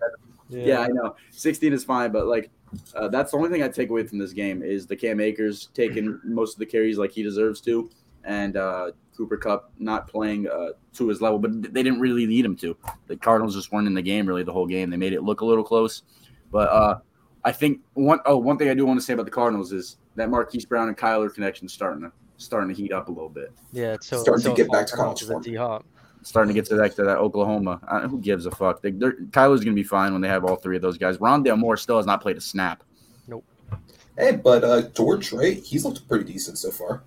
yeah. yeah. I know 16 is fine, but like uh, that's the only thing I take away from this game is the Cam Akers taking most of the carries like he deserves to, and uh, Cooper Kupp not playing uh, to his level, but they didn't really need him to. The Cardinals just weren't in the game really the whole game. They made it look a little close, but uh, I think one oh one thing I do want to say about the Cardinals is that Marquise Brown and Kyler connection starting to starting to heat up a little bit. Yeah, it's so starting so to get back to college form. Starting to get to that to that Oklahoma. Uh, who gives a fuck? They, Kyler's gonna be fine when they have all three of those guys. Rondale Moore still has not played a snap. Nope. Hey, but uh, George, right? He's looked pretty decent so far.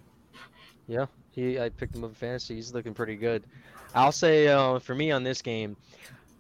Yeah, he I picked him up in fantasy. He's looking pretty good. I'll say uh, for me on this game,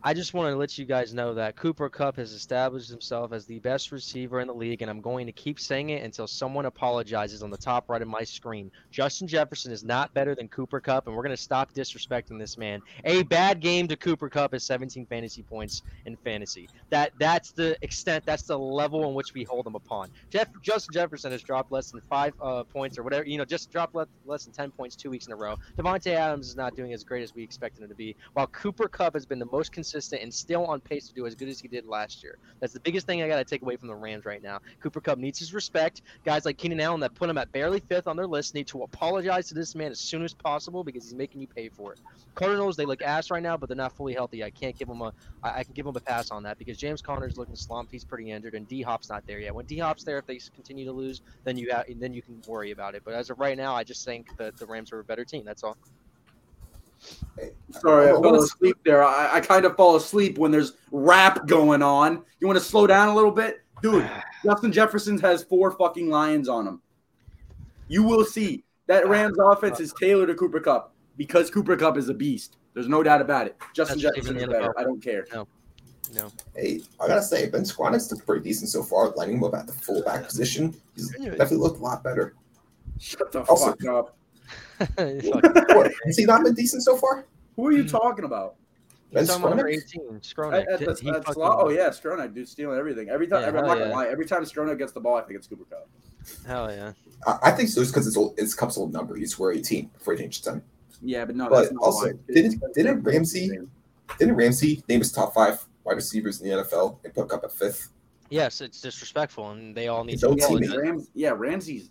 I just want to let you guys know that Cooper Kupp has established himself as the best receiver in the league, and I'm going to keep saying it until someone apologizes on the top right of my screen. Justin Jefferson is not better than Cooper Kupp, and we're going to stop disrespecting this man. A bad game to Cooper Kupp is 17 fantasy points in fantasy. That that's the extent, that's the level in which we hold him upon. Jeff Justin Jefferson has dropped less than five uh, points or whatever, you know, just dropped less, less than 10 points two weeks in a row. Davante Adams is not doing as great as we expected him to be, while Cooper Kupp has been the most consistent and still on pace to do as good as he did last year. That's the biggest thing I got to take away from the Rams right now. Cooper Kupp needs his respect. Guys like Keenan Allen that put him at barely fifth on their list need to apologize to this man as soon as possible because he's making you pay for it. Cardinals they look ass right now, but they're not fully healthy. I can't give them a I, I can give them a pass on that because James Conner's looking slumped. He's pretty injured, and D Hop's not there yet. When D Hop's there, if they continue to lose, then you ha- then you can worry about it. But as of right now, I just think that the Rams are a better team. That's all. Sorry, I fell asleep there. I, I kind of fall asleep when there's rap going on. You want to slow down a little bit? Dude, Justin Jefferson has four fucking lions on him. You will see that Rams ah, offense is tailored to Cooper Kupp because Cooper Kupp is a beast. There's no doubt about it. Justin That's Jefferson is better. NFL. I don't care. No. Hey, I gotta say, Ben Skowronek looked pretty decent so far. Lining him up at the fullback position, he's definitely looked a lot better. Shut the Also- fuck up. Fuck. What, has he not been decent so far? Who are you hmm. talking about? Ben He's talking about number Skowronek? 18, I- Skowronek. I- that's- He that's fucking- lo- oh yeah, Skowronek, dude, stealing everything. Every time, Yeah, every, I'm hell not gonna lie. Every time Skowronek gets the ball, I think it's Cooper Kupp. Hell yeah. I, I think so, just because it's old, it's Kupp's old number. He's wear 18 before he changed time. Yeah, but no, But that's not also, didn't- didn't Ramsey- Didn't Ramsey name his top five wide receivers in the NFL and put Kupp at fifth? Yes, it's disrespectful, and they all need His to own teammate. Rams, yeah, Ramsey's.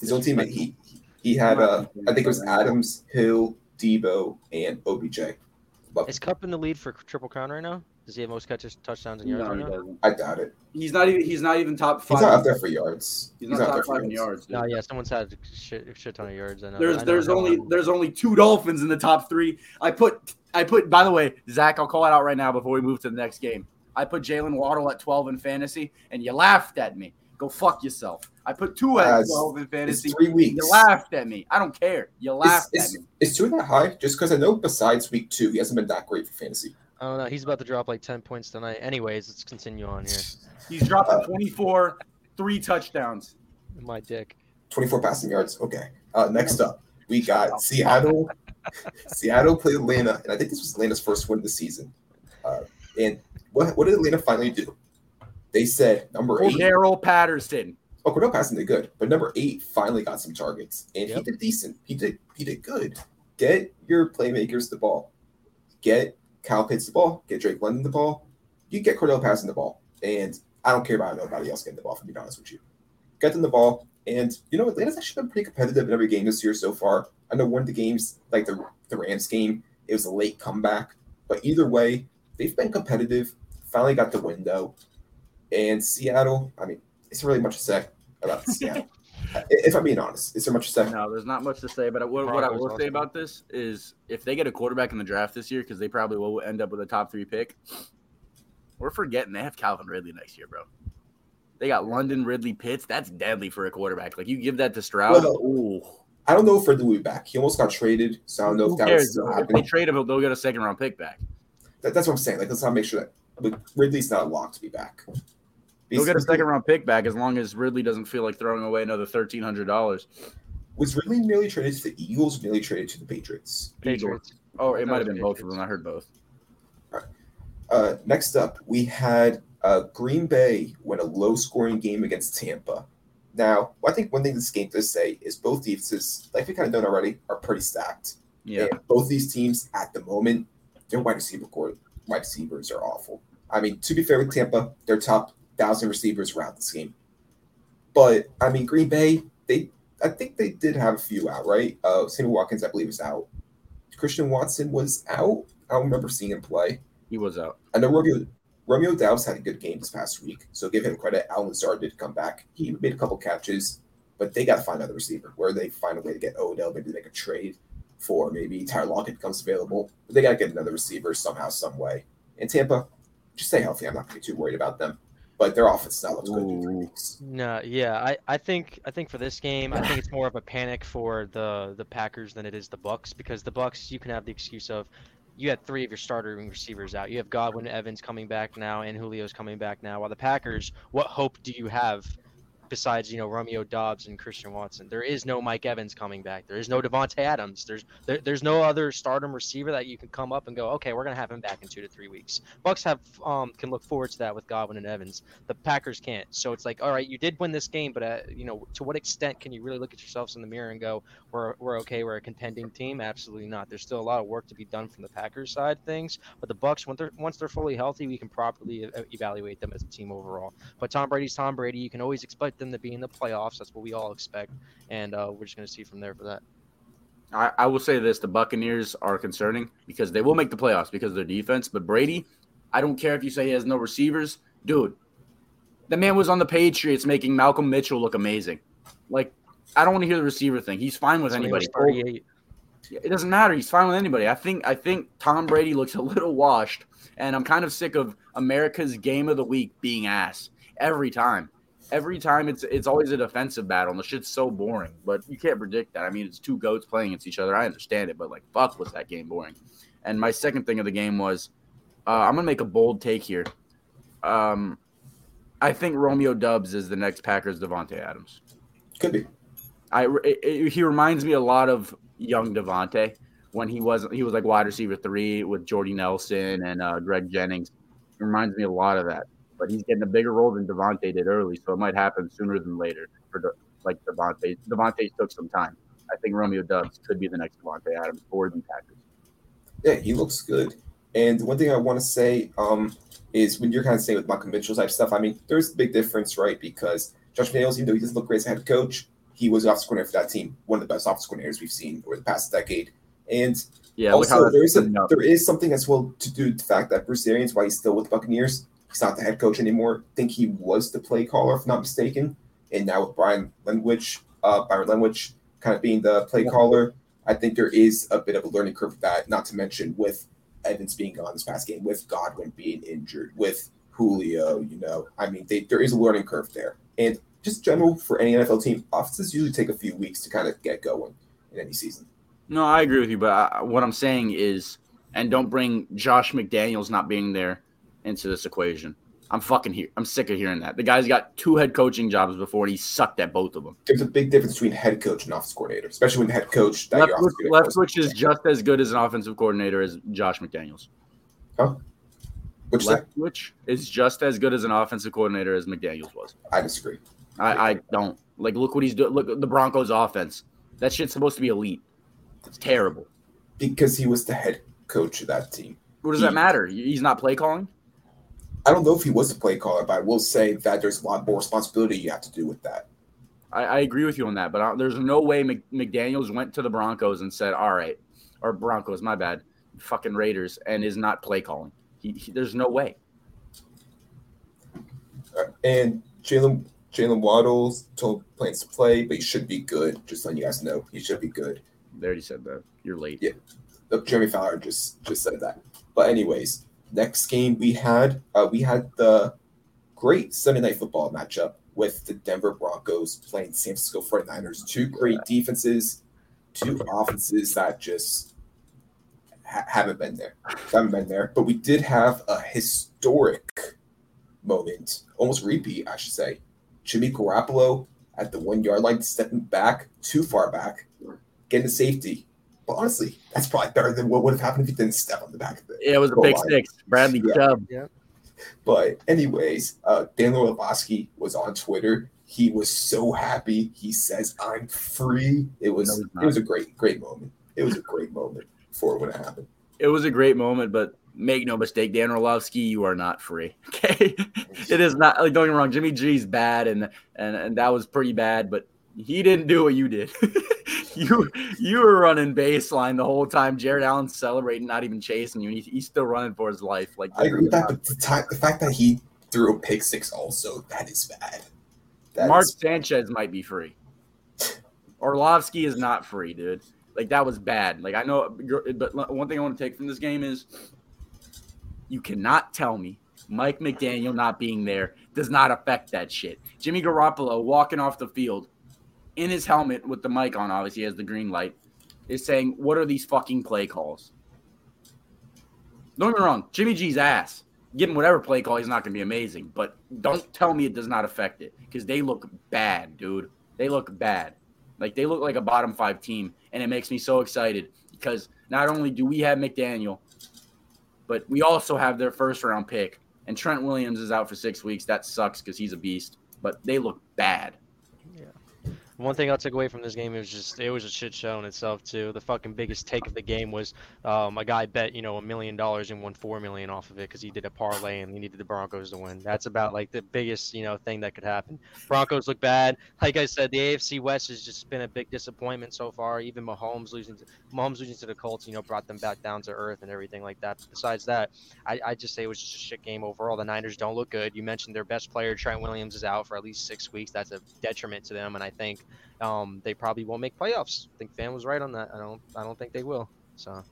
His own teammate. He he had uh, I think it was Adams, Hill, Deebo, and OBJ. But Is Kupp in the lead for Triple Crown right now? Does he have most catches, touchdowns, and yards No, right he now? doesn't. I doubt it. He's not even. He's not even top five. He's five. not up there for yards. He's not top there five in yards. dude. No, yeah, someone's had a shit, shit ton of yards. I know. There's I know, there's I know, only I there's only two Dolphins in the top three. I put I put by the way, Zach, I'll call it out right now before we move to the next game. I put Jaylen Waddle at 12 in fantasy, and you laughed at me. Go fuck yourself. I put two at Guys, 12 in fantasy. three weeks. You laughed at me. I don't care. You Is, laughed at is, me. is two that high? Just because I know besides week two, he hasn't been that great for fantasy. Oh no, he's about to drop like ten points tonight. Anyways, let's continue on here. He's dropping 24, three touchdowns. My dick. 24 passing yards. Okay. Uh, next up, we got Seattle. Seattle played Atlanta, and I think this was Atlanta's first win of the season. Uh, and what, what did Atlanta finally do? They said number eight. Daryl Patterson. Oh, Cordarrelle Patterson did good, but number eight finally got some targets, and he did decent. He did he did good. Get your playmakers the ball. Get Kyle Pitts the ball. Get Drake London the ball. You get Cordarrelle Patterson the ball, and I don't care about nobody else getting the ball. If I'm honest with you, get them the ball, and you know Atlanta's actually been pretty competitive in every game this year so far. I know one of the games, like the the Rams game, it was a late comeback, but either way, they've been competitive. Finally got the window, and Seattle. I mean, it's really much to say about Seattle. I- if I'm being honest, is there much to say? No, there's not much to say, but what, what I Broncos will say about this is if they get a quarterback in the draft this year, because they probably will end up with a top three pick, we're forgetting they have Calvin Ridley next year, bro. They got London, Ridley, Pitts. That's deadly for a quarterback. Like you give that to Stroud. Well, ooh. I don't know if Ridley will be back. He almost got traded, so I don't know Who if that cares? still If they trade him, they'll get a second round pick back. That, that's what I'm saying. Like, let's not make sure that but Ridley's not locked to be back. They'll get a second round pick back as long as Ridley doesn't feel like throwing away another thirteen hundred dollars. Was Ridley nearly traded to the Eagles? Nearly traded to the Patriots. Patriots. Oh, it That might have been both of them. I heard both. Uh, next up, we had uh, Green Bay win a low-scoring game against Tampa. Now, I think one thing this game does say is both defenses, like we kind of known already, are pretty stacked. Yeah. And both these teams at the moment, their wide receiver core, wide receivers are awful. I mean, to be fair with Tampa, their top thousand receivers out this game. But I mean, Green Bay, they I think they did have a few out, right? Uh Sammy Watkins, I believe, was out. Christian Watson was out. I don't remember seeing him play. He was out. I know Romeo Romeo Doubs had a good game this past week, so give him credit. Allen Lazard did come back. He made a couple catches, but they got to find another receiver. Where they find a way to get Odell, maybe make a trade for maybe Tyler Lockett becomes available. But they got to get another receiver somehow, some way. And Tampa, just stay healthy. I'm not going to be too worried about them. But their offense now looks good in three weeks. No, yeah, I, I think I think for this game, I think it's more of a panic for the the Packers than it is the Bucks because the Bucks you can have the excuse of you had three of your starter receivers out. You have Godwin, Evans coming back now, and Julio's coming back now. While the Packers, what hope do you have besides you know Romeo Doubs and Christian Watson? There is no Mike Evans coming back. There is no Davante Adams. There's there, there's no other stardom receiver that you can come up and go, okay, we're gonna have him back in two to three weeks. Bucks have um can look forward to that with Godwin and Evans the Packers can't. So it's like, all right, you did win this game, but uh, you know, to what extent can you really look at yourselves in the mirror and go, we're we're okay, we're a contending team? Absolutely not. There's still a lot of work to be done from the Packers side things. But the Bucks, once they're once they're fully healthy, we can properly evaluate them as a team overall. But Tom Brady's Tom Brady. You can always expect them to be in the playoffs. That's what we all expect, and uh, we're just gonna see from there for that. I, I will say this: the Buccaneers are concerning because they will make the playoffs because of their defense. But Brady, I don't care if you say he has no receivers, dude. The man was on the Patriots making Malcolm Mitchell look amazing. Like, I don't want to hear the receiver thing. He's fine with So anybody. 38. It doesn't matter. He's fine with anybody. I think I think Tom Brady looks a little washed, and I'm kind of sick of America's game of the week being ass every time. Every time it's it's always a defensive battle, and the shit's so boring. But you can't predict that. I mean, it's two goats playing against each other. I understand it, but like, fuck, was that game boring? And my second thing of the game was, uh, I'm gonna make a bold take here. Um, I think Romeo Doubs is the next Packers Davante Adams. Could be. I it, it- he reminds me a lot of young Davante when he was he was like wide receiver three with Jordy Nelson and uh, Greg Jennings. It reminds me a lot of that. But he's getting a bigger role than Davante did early, so it might happen sooner than later for the, like Davante. Davante took some time. I think Romeo Doubs could be the next Davante Adams for the Packers. Yeah, he looks good. And one thing I want to say um, is when you're kind of saying with Malcolm Mitchell type stuff, I mean, there's a big difference, right? Because Josh McDaniels, even though he doesn't look great as a head coach, he was the offensive coordinator for that team, one of the best offensive coordinators we've seen over the past decade. And Yeah, also, there is a, there is something as well to do with the fact that Bruce Arians, why he's still with the Buccaneers, he's not the head coach anymore. I think he was the play caller, if not mistaken. And now with Brian Leftwich, uh, Byron Leftwich kind of being the play Yeah. caller, I think there is a bit of a learning curve with that. Not to mention with Evans being gone this past game, with Godwin being injured, with Julio. You know, I mean, they, there is a learning curve there. And just general for any NFL team, offenses usually take a few weeks to kind of get going in any season. No, I agree with you, but I, what I'm saying is, and don't bring Josh McDaniels not being there into this equation. I'm fucking here. I'm sick of hearing that. The guy's got two head coaching jobs before, and he sucked at both of them. there's a big difference between head coach and offensive coordinator, especially when the head coach that Leftwich, is just as good as an offensive coordinator as Josh McDaniels. Oh. Which is Leftwich is just as good as an offensive coordinator as McDaniels was. I disagree I, I don't like. Look what he's doing. Look the Broncos' offense. That shit's supposed to be elite. It's terrible. because he was the head coach of that team. What does He- that matter? He's not play calling. I don't know if he was the play caller, but I will say that there's a lot more responsibility you have to do with that. I, I agree with you on that, but I, there's no way Mc, McDaniel's went to the Broncos and said, "All right," or Broncos, my bad, fucking Raiders, and is not play calling. He, he, there's no way. And Jaylen Jaylen Waddle's told plans to play, but he should be good. Just letting you guys know, he should be good. They already said that. You're late. Yeah. Jeremy Fowler just just said that. But anyways, next game we had uh, we had the great Sunday night football matchup with the Denver Broncos playing San Francisco 49ers. Two great defenses, two offenses that just ha- haven't been there. Haven't been there. But we did have a historic moment, almost repeat, I should say. Jimmy Garoppolo at the one yard line, stepping back, too far back, getting the safety. But honestly, that's probably better than what would have happened if he didn't step on the back of it. Yeah, it was a big line. six. Bradley Yeah. Chubb. But anyways, uh, Daniel Orlovsky was on Twitter. He was so happy. He says, "I'm free." It was No, it was a great great moment. It was a great moment for when it happened. It was a great moment, but make no mistake, Dan Orlovsky, you are not free. Okay, it is not. Like, don't get me wrong, Jimmy G's bad, and and and that was pretty bad, but he didn't do what you did. you you were running baseline the whole time. Jared Allen celebrating, not even chasing you. and He, he's still running for his life. Like I agree with that, but the, time, the fact that he threw a pick six also that is bad. That Mark is- Sanchez might be free. Orlovsky is not free, dude. Like that was bad. Like I know, but one thing I want to take from this game is you cannot tell me Mike McDaniel not being there does not affect that shit. Jimmy Garoppolo walking off the field in his helmet with the mic on, obviously, has the green light, is saying, What are these fucking play calls? Don't get me wrong, Jimmy G's ass. Give him whatever play call, he's not going to be amazing. But don't tell me it does not affect it because they look bad, dude. They look bad. Like they look like a bottom five team. And it makes me so excited because not only do we have McDaniel, but we also have their first round pick. And Trent Williams is out for six weeks. That sucks because he's a beast. But they look bad. One thing I took away from this game is just it was a shit show in itself too. The fucking biggest take of the game was um, a guy bet you know a million dollars and won four million off of it because he did a parlay and he needed the Broncos to win. That's about like the biggest you know thing that could happen. Broncos look bad. Like I said, the AFC West has just been a big disappointment so far. Even Mahomes losing, to, Mahomes losing to the Colts, you know, brought them back down to earth and everything like that. Besides that, I, I just say it was just a shit game overall. The Niners don't look good. You mentioned their best player Trent Williams is out for at least six weeks. That's a detriment to them, and I think um, they probably won't make playoffs. I think Van was right on that. I don't I don't think they will. So.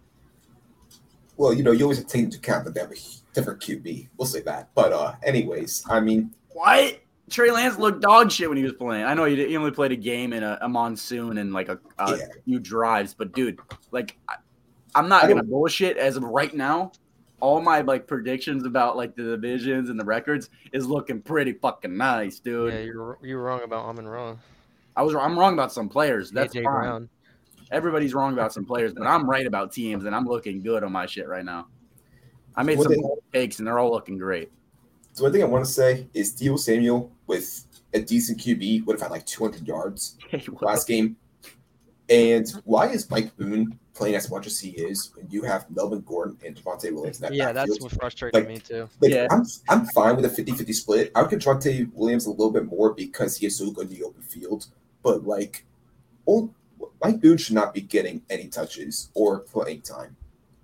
Well, you know, you always have to take into account that they have a different QB. We'll say that. But uh anyways, I mean, what? Trey Lance looked dog shit when he was playing. I know he, he only played a game in a, a monsoon and like a, a yeah. few drives, but dude, like, I, I'm not gonna bullshit as of right now. All my like predictions about like the divisions and the records is looking pretty fucking nice, dude. Yeah, you're you were wrong about Amon Ra. I was I'm wrong about some players. That's AJ fine. Brown. Everybody's wrong about some players, but I'm right about teams, and I'm looking good on my shit right now. I made one some thing, takes, and they're all looking great. So one thing I want to say is Deebo Samuel with a decent QB would have had like 200 yards last game. And why is Mike Boone playing as much as he is when you have Melvin Gordon and Javonte Williams? That yeah, backfield? that's what frustrated like, me too. Like, yeah, I'm, I'm fine with a 50 50 split. I would give Javonte Williams a little bit more because he is so good in the open field. But like, old, Mike Boone should not be getting any touches or playing time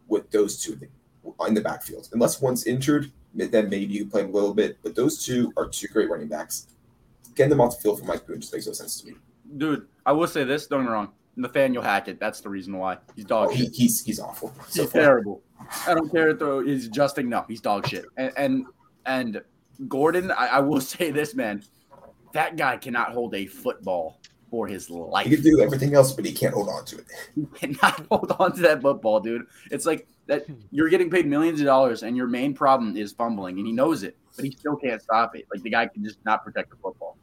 with those two in the backfield. Unless one's injured, then maybe you play a little bit. But those two are two great running backs. Getting them off the field for Mike Boone just makes no sense to me. Dude, I will say this. Don't get me wrong. Nathaniel Hackett. That's the reason why he's dog oh, he, he's he's awful. So he's far. terrible. I don't care though. He's adjusting. No, he's dog shit. And and, and Gordon, I, I will say this, man. That guy cannot hold a football for his life. He can do everything else, but he can't hold on to it. He cannot hold on to that football, dude. It's like that hmm. you're getting paid millions of dollars and your main problem is fumbling, and he knows it, but he still can't stop it. Like the guy can just not protect the football.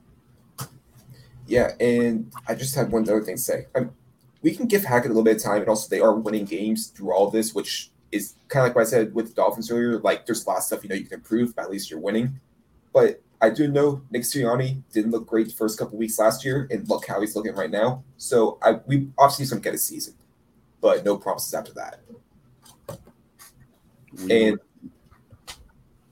Yeah, and I just had one other thing to say. I'm, we can give Hackett a little bit of time, and also they are winning games through all this, which is kind of like what I said with the Dolphins earlier. Like, there's a lot of stuff you know you can improve, but at least you're winning. But I do know Nick Sirianni didn't look great the first couple weeks last year, and look how he's looking right now. So I we obviously don't get a season, but no promises after that. And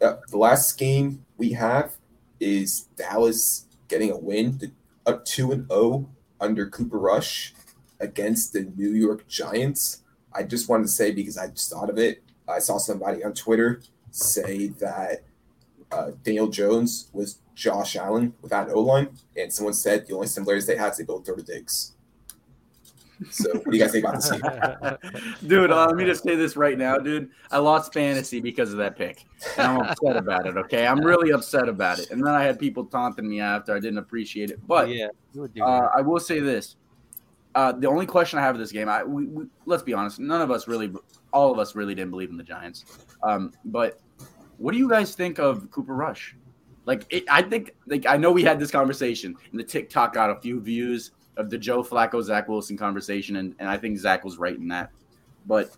uh, the last game we have is Dallas getting a win, a two and zero oh under Cooper Rush against the New York Giants. I just wanted to say because I just thought of it. I saw somebody on Twitter say that uh, Daniel Jones was Josh Allen without an O line, and someone said the only similarities they had is they both throw to Diggs. So, what do you guys think about this dude? Uh, let me just say this right now, dude. I lost fantasy because of that pick, and I'm upset about it. Okay, I'm really upset about it. And then I had people taunting me after I didn't appreciate it. But yeah, uh, I will say this: uh, the only question I have of this game, I we, we, let's be honest, none of us really, all of us really didn't believe in the Giants. Um, but what do you guys think of Cooper Rush? Like, it, I think, like, I know we had this conversation, and the TikTok got a few views of the Joe Flacco Zach Wilson conversation, and, and I think Zach was right in that. But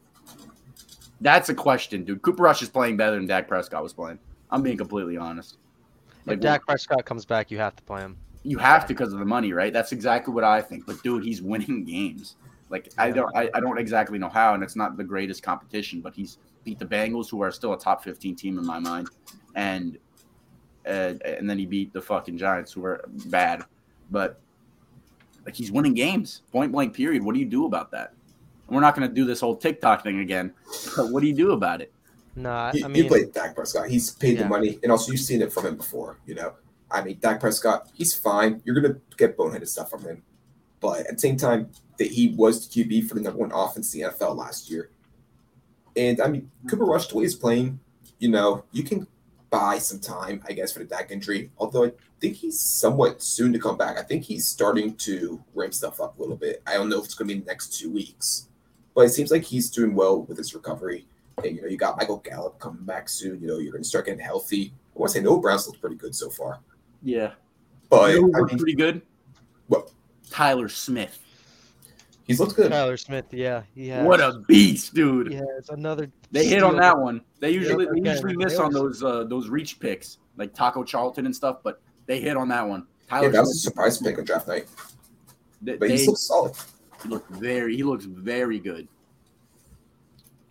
that's a question, dude. Cooper Rush is playing better than Dak Prescott was playing. I'm being completely honest. Like, if Dak Prescott comes back, you have to play him. You have to because of the money, right? That's exactly what I think. But dude, he's winning games. Like I don't, I, I don't exactly know how, and it's not the greatest competition, but he's beat the Bengals, who are still a top 15 team in my mind, and uh, and then he beat the fucking Giants, who are bad. But like he's winning games, point blank. Period. What do you do about that? And we're not going to do this whole TikTok thing again. But what do you do about it? No, I mean, you played Dak Prescott. He's paid yeah. the money, and also you've seen it from him before. You know, I mean, Dak Prescott, he's fine. You're going to get boneheaded stuff from him, but at the same time, that he was the QB for the number one offense in the NFL last year. And I mean, Cooper Rush, the way he's playing, you know, you can buy some time, I guess, for the Dak injury. Although I think he's somewhat soon to come back. I think he's starting to ramp stuff up a little bit. I don't know if it's going to be the next two weeks, but it seems like he's doing well with his recovery. And, you know, you got Michael Gallup coming back soon. You know, you're going to start getting healthy. I want to say Noah Brown's looks pretty good so far, Yeah. but You know I mean, pretty good. Well, Tyler Smith. He's looked good. Tyler Smith, yeah, he has. What a beast, dude. Yeah, it's another. They hit on that one. They usually Yeah, they usually miss They on those uh, those reach picks like Taco Charlton and stuff, but they hit on that one. Tyler Yeah, that was a surprise pick on draft night, they, but they he's looked solid. look very he looks very good.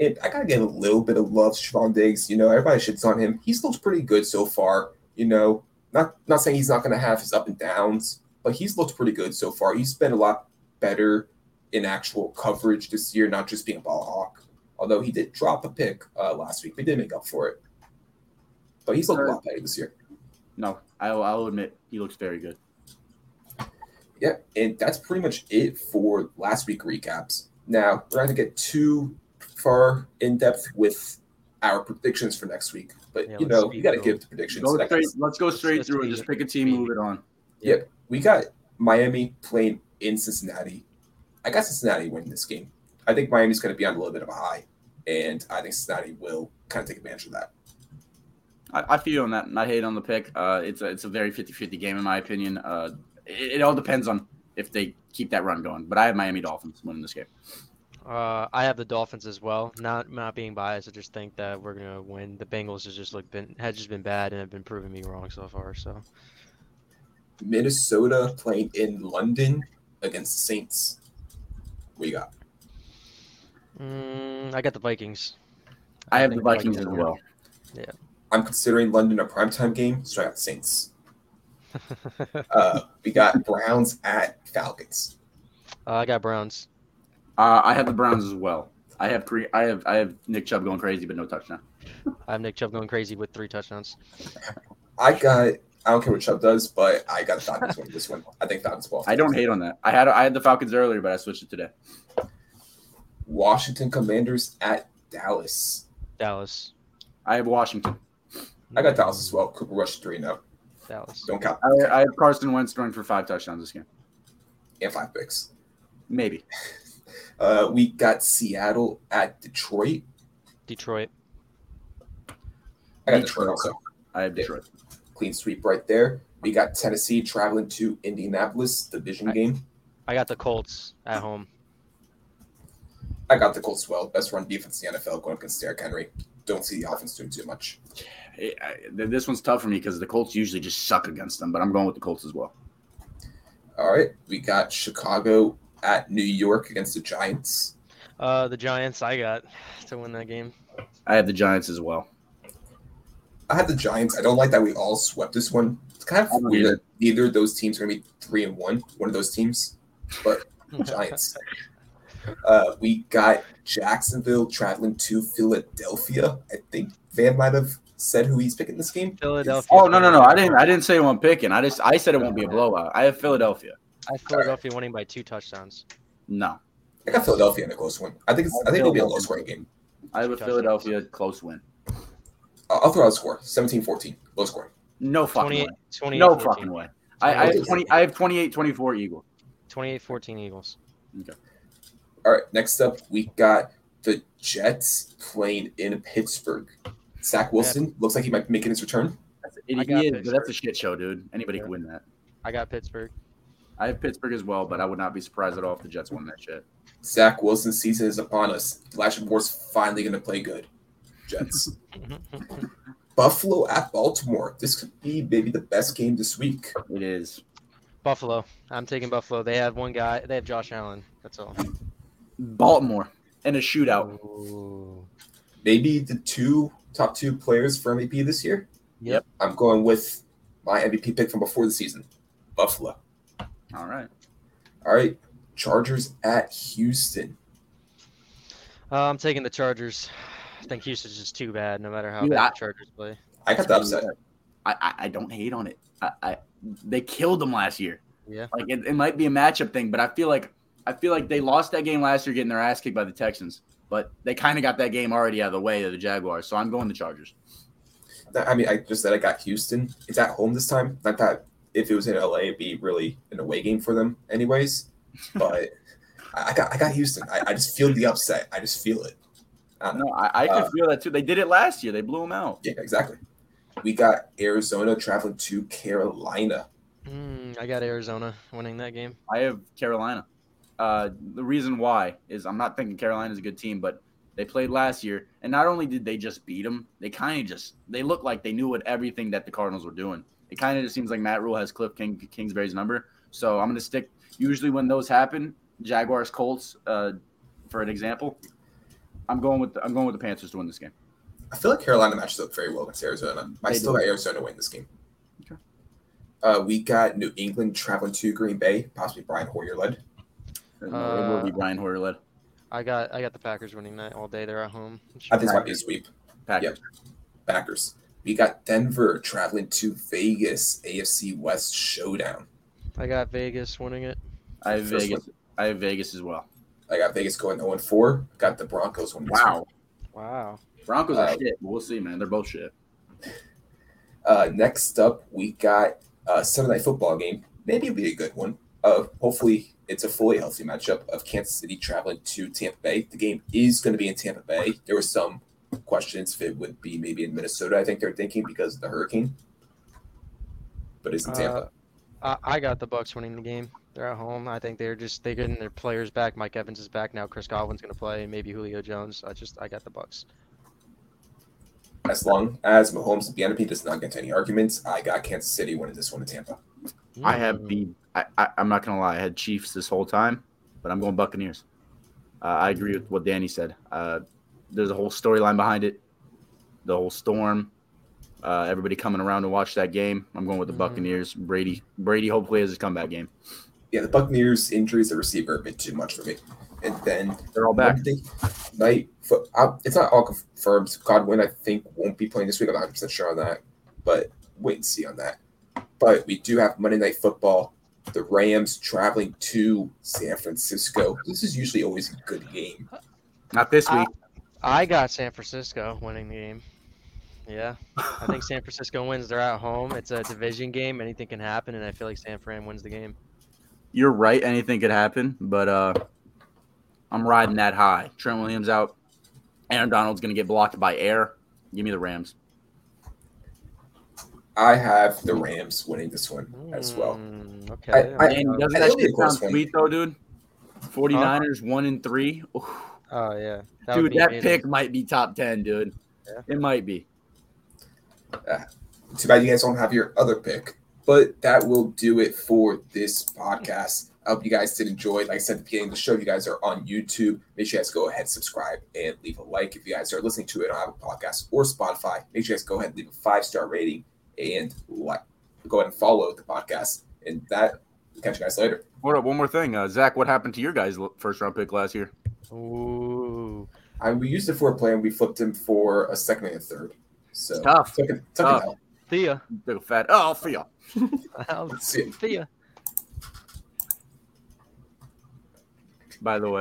And I gotta give a little bit of love to Trevon Diggs. You know, everybody shits on him. He's looked pretty good so far. You know, not not saying he's not gonna have his up and downs, but he's looked pretty good so far. He's been a lot better in actual coverage this year, not just being a ball hawk. Although he did drop a pick uh, last week, but he did make up for it. But he's looked a lot better this year. No, I'll, I'll admit he looks very good. Yeah, and that's pretty much it for last week recaps. Now we're not gonna get too far in depth with our predictions for next week, but Yeah, you know you got to give the predictions. Go straight, guy's- let's go straight let's through and just pick a team, move it on. Yep. We got Miami playing in Cincinnati. I got Cincinnati winning this game. I think Miami's going to be on a little bit of a high, and I think Cincinnati will kind of take advantage of that. I, I feel on that. Not hate on the pick. Uh, it's a, it's a very 50-50 game in my opinion. Uh, it, it all depends on if they keep that run going. But I have Miami Dolphins winning this game. Uh, I have the Dolphins as well. Not not being biased, I just think that we're gonna win. The Bengals has just looked been had just been bad and have been proving me wrong so far. So Minnesota playing in London against the Saints. What you got? mm, I got the Vikings. I have the think Vikings as well. Yeah. I'm considering London a primetime game, so I got Saints. Uh, we got Browns at Falcons. Uh, I got Browns. Uh, I have the Browns as well. I have three. I have I have Nick Chubb going crazy, but no touchdown. I have Nick Chubb going crazy with three touchdowns. I got. I don't care what Chubb does, but I got the Falcons winning this one. I think Falcons will. I don't hate on that. I had I had the Falcons earlier, but I switched it today. Washington Commanders at Dallas. Dallas. I have Washington. I got Dallas as well. Cooper Rush three now. Dallas. Don't count. I, I have Carson Wentz throwing for five touchdowns this game. And five picks. Maybe. Uh, we got Seattle at Detroit. Detroit. I got Detroit. Detroit also. I have Detroit. Clean sweep right there. We got Tennessee traveling to Indianapolis, division I- game. I got the Colts at home. I got the Colts as well. Best run defense in the NFL going against Derrick Henry. Don't see the offense doing too much. I- I- this one's tough for me because the Colts usually just suck against them, but I'm going with the Colts as well. All right. We got Chicago at New York against the Giants. Uh, the Giants. I got to win that game. I have the Giants as well. I had the Giants. I don't like that we all swept this one. It's kind of weird either. that neither of those teams are going to be three and one. One of those teams, but Giants. Uh, we got Jacksonville traveling to Philadelphia. I think Van might have said who he's picking this game. Philadelphia. Oh no no no! I didn't I didn't say one picking. I just I said it won't be a blowout. I have Philadelphia. I have Philadelphia winning by two touchdowns. No, I got Philadelphia in a close one. I think it's, I think it'll be a low scoring game. I have a Philadelphia close win. I'll, I'll throw out a score 17-14, low score. No fucking 28, way. 28 No 14. fucking way. I, I have twenty. I have 28-24 Eagle. 28 14 Eagles. All right, next up we got the Jets playing in Pittsburgh. Zach Wilson looks like he might be making his return. It, I he got is, but that's a shit show, dude. Anybody Yeah. can win that. I got Pittsburgh. I have Pittsburgh as well, but I would not be surprised at all if the Jets won that shit. Zach Wilson's season is upon us. Elijah Moore's finally going to play good. Jets. Buffalo at Baltimore. This could be maybe the best game this week. It is. Buffalo. I'm taking Buffalo. They have one guy. They have Josh Allen. That's all. Baltimore and a shootout. Ooh. Maybe the two top two players for MVP this year. Yep. I'm going with my MVP pick from before the season. Buffalo. All right. All right. Chargers at Houston. Uh, I'm taking the Chargers. I think Houston's just too bad, no matter how Dude, bad I- the Chargers play. I got the upset. I, I, I don't hate on it. I, I they killed them last year. Yeah. Like it, it might be a matchup thing, but I feel like I feel like they lost that game last year, getting their ass kicked by the Texans. But they kind of got that game already out of the way of the Jaguars. So I'm going the Chargers. I mean, I just said I got Houston. It's at home this time. Not that if it was in LA, it'd be really an away game for them, anyways. But I got I got Houston. I, I just feel the upset. I just feel it. I don't. No, I, I could Uh, feel that too. They did it last year. They blew them out. Yeah, exactly. We got Arizona traveling to Carolina. Mm, I got Arizona winning that game. I have Carolina. Uh, the reason why is I'm not thinking Carolina's a good team, but they played last year, and not only did they just beat them, they kind of just they looked like they knew what everything that the Cardinals were doing. It kind of just seems like Matt Rhule has Cliff King, Kingsbury's number, so I'm going to stick. Usually, when those happen, Jaguars, Colts, uh, for an example, I'm going with the, I'm going with the Panthers to win this game. I feel like Carolina matches up very well against Arizona. I They still do. got Arizona win this game. Okay. Uh, we got New England traveling to Green Bay, possibly Brian Hoyer led. it will be Uh, Brian Hoyer led. I got I got the Packers winning that all day. They're at home. I think this might be a sweep. Packers. Yep. Packers. We got Denver traveling to Vegas, AFC West showdown. I got Vegas winning it. I have First Vegas. I have Vegas as well. I got Vegas going 0 4. Got the Broncos winning. Wow. Wow. Broncos are Uh, shit. We'll see, man. They're both shit. Uh, next up, we got a Sunday night football game. Maybe it'll be a good one. Uh, hopefully, it's a fully healthy matchup of Kansas City traveling to Tampa Bay. The game is going to be in Tampa Bay. There were some questions if it would be maybe in Minnesota. I think they're thinking because of the hurricane, but it's in Tampa. Uh, I, I got the Bucs winning the game. They're at home. I think they're just they're getting their players back. Mike Evans is back now. Chris Godwin's gonna play. Maybe Julio Jones. I just I got the Bucs. as long as Mahomes and Bieniemy does not get into any arguments, I got Kansas City winning this one in Tampa. I have the. I, I, I'm not gonna lie. I had Chiefs this whole time, but I'm going Buccaneers. Uh, I agree with what Danny said. Uh, there's a whole storyline behind it. The whole storm. Uh, everybody coming around to watch that game. I'm going with the Mhm. Buccaneers. Brady. Brady hopefully has his comeback game. Yeah, the Buccaneers injuries at receiver are a bit too much for me. And then They're all back. Monday night, fo- uh, it's not all confirmed. Godwin, I think, won't be playing this week. I'm not 100 percent sure on that, but wait and see on that. But we do have Monday Night Football. The Rams traveling to San Francisco. This is usually always a good game. Not this week. I got San Francisco winning the game. Yeah, I think San Francisco wins. They're at home. It's a division game. Anything can happen, and I feel like San Fran wins the game. You're right. Anything could happen, but uh, I'm riding that high. Trent Williams out. Aaron Donald's gonna get blocked by air. Give me the Rams. I have the Rams winning this one as well. Mm, okay. I- I- And uh, doesn't I that shit sound sweet though, dude? 49ers one and three. Oof. oh yeah. That would dude, be that amazing. pick might be top ten, dude. Yeah. It might be. Too bad you guys don't have your other pick. But that will do it for this podcast. I hope you guys did enjoy. Like I said at the beginning of the show, if you guys are on YouTube. Make sure you guys go ahead, subscribe, and leave a like. If you guys are listening to it on Apple Podcasts or Spotify, make sure you guys go ahead and leave a five star rating and like, go ahead and follow the podcast. And that, catch you guys later. Hold up, one more thing, uh, Zach. What happened to your guys' first round pick last year? Ooh. I, we used it for a play and we flipped him for a second and a third. So Tough. Took it, took Tough. it out. Thea. Big fat. Oh, for you. Let's see. Thea. By the way.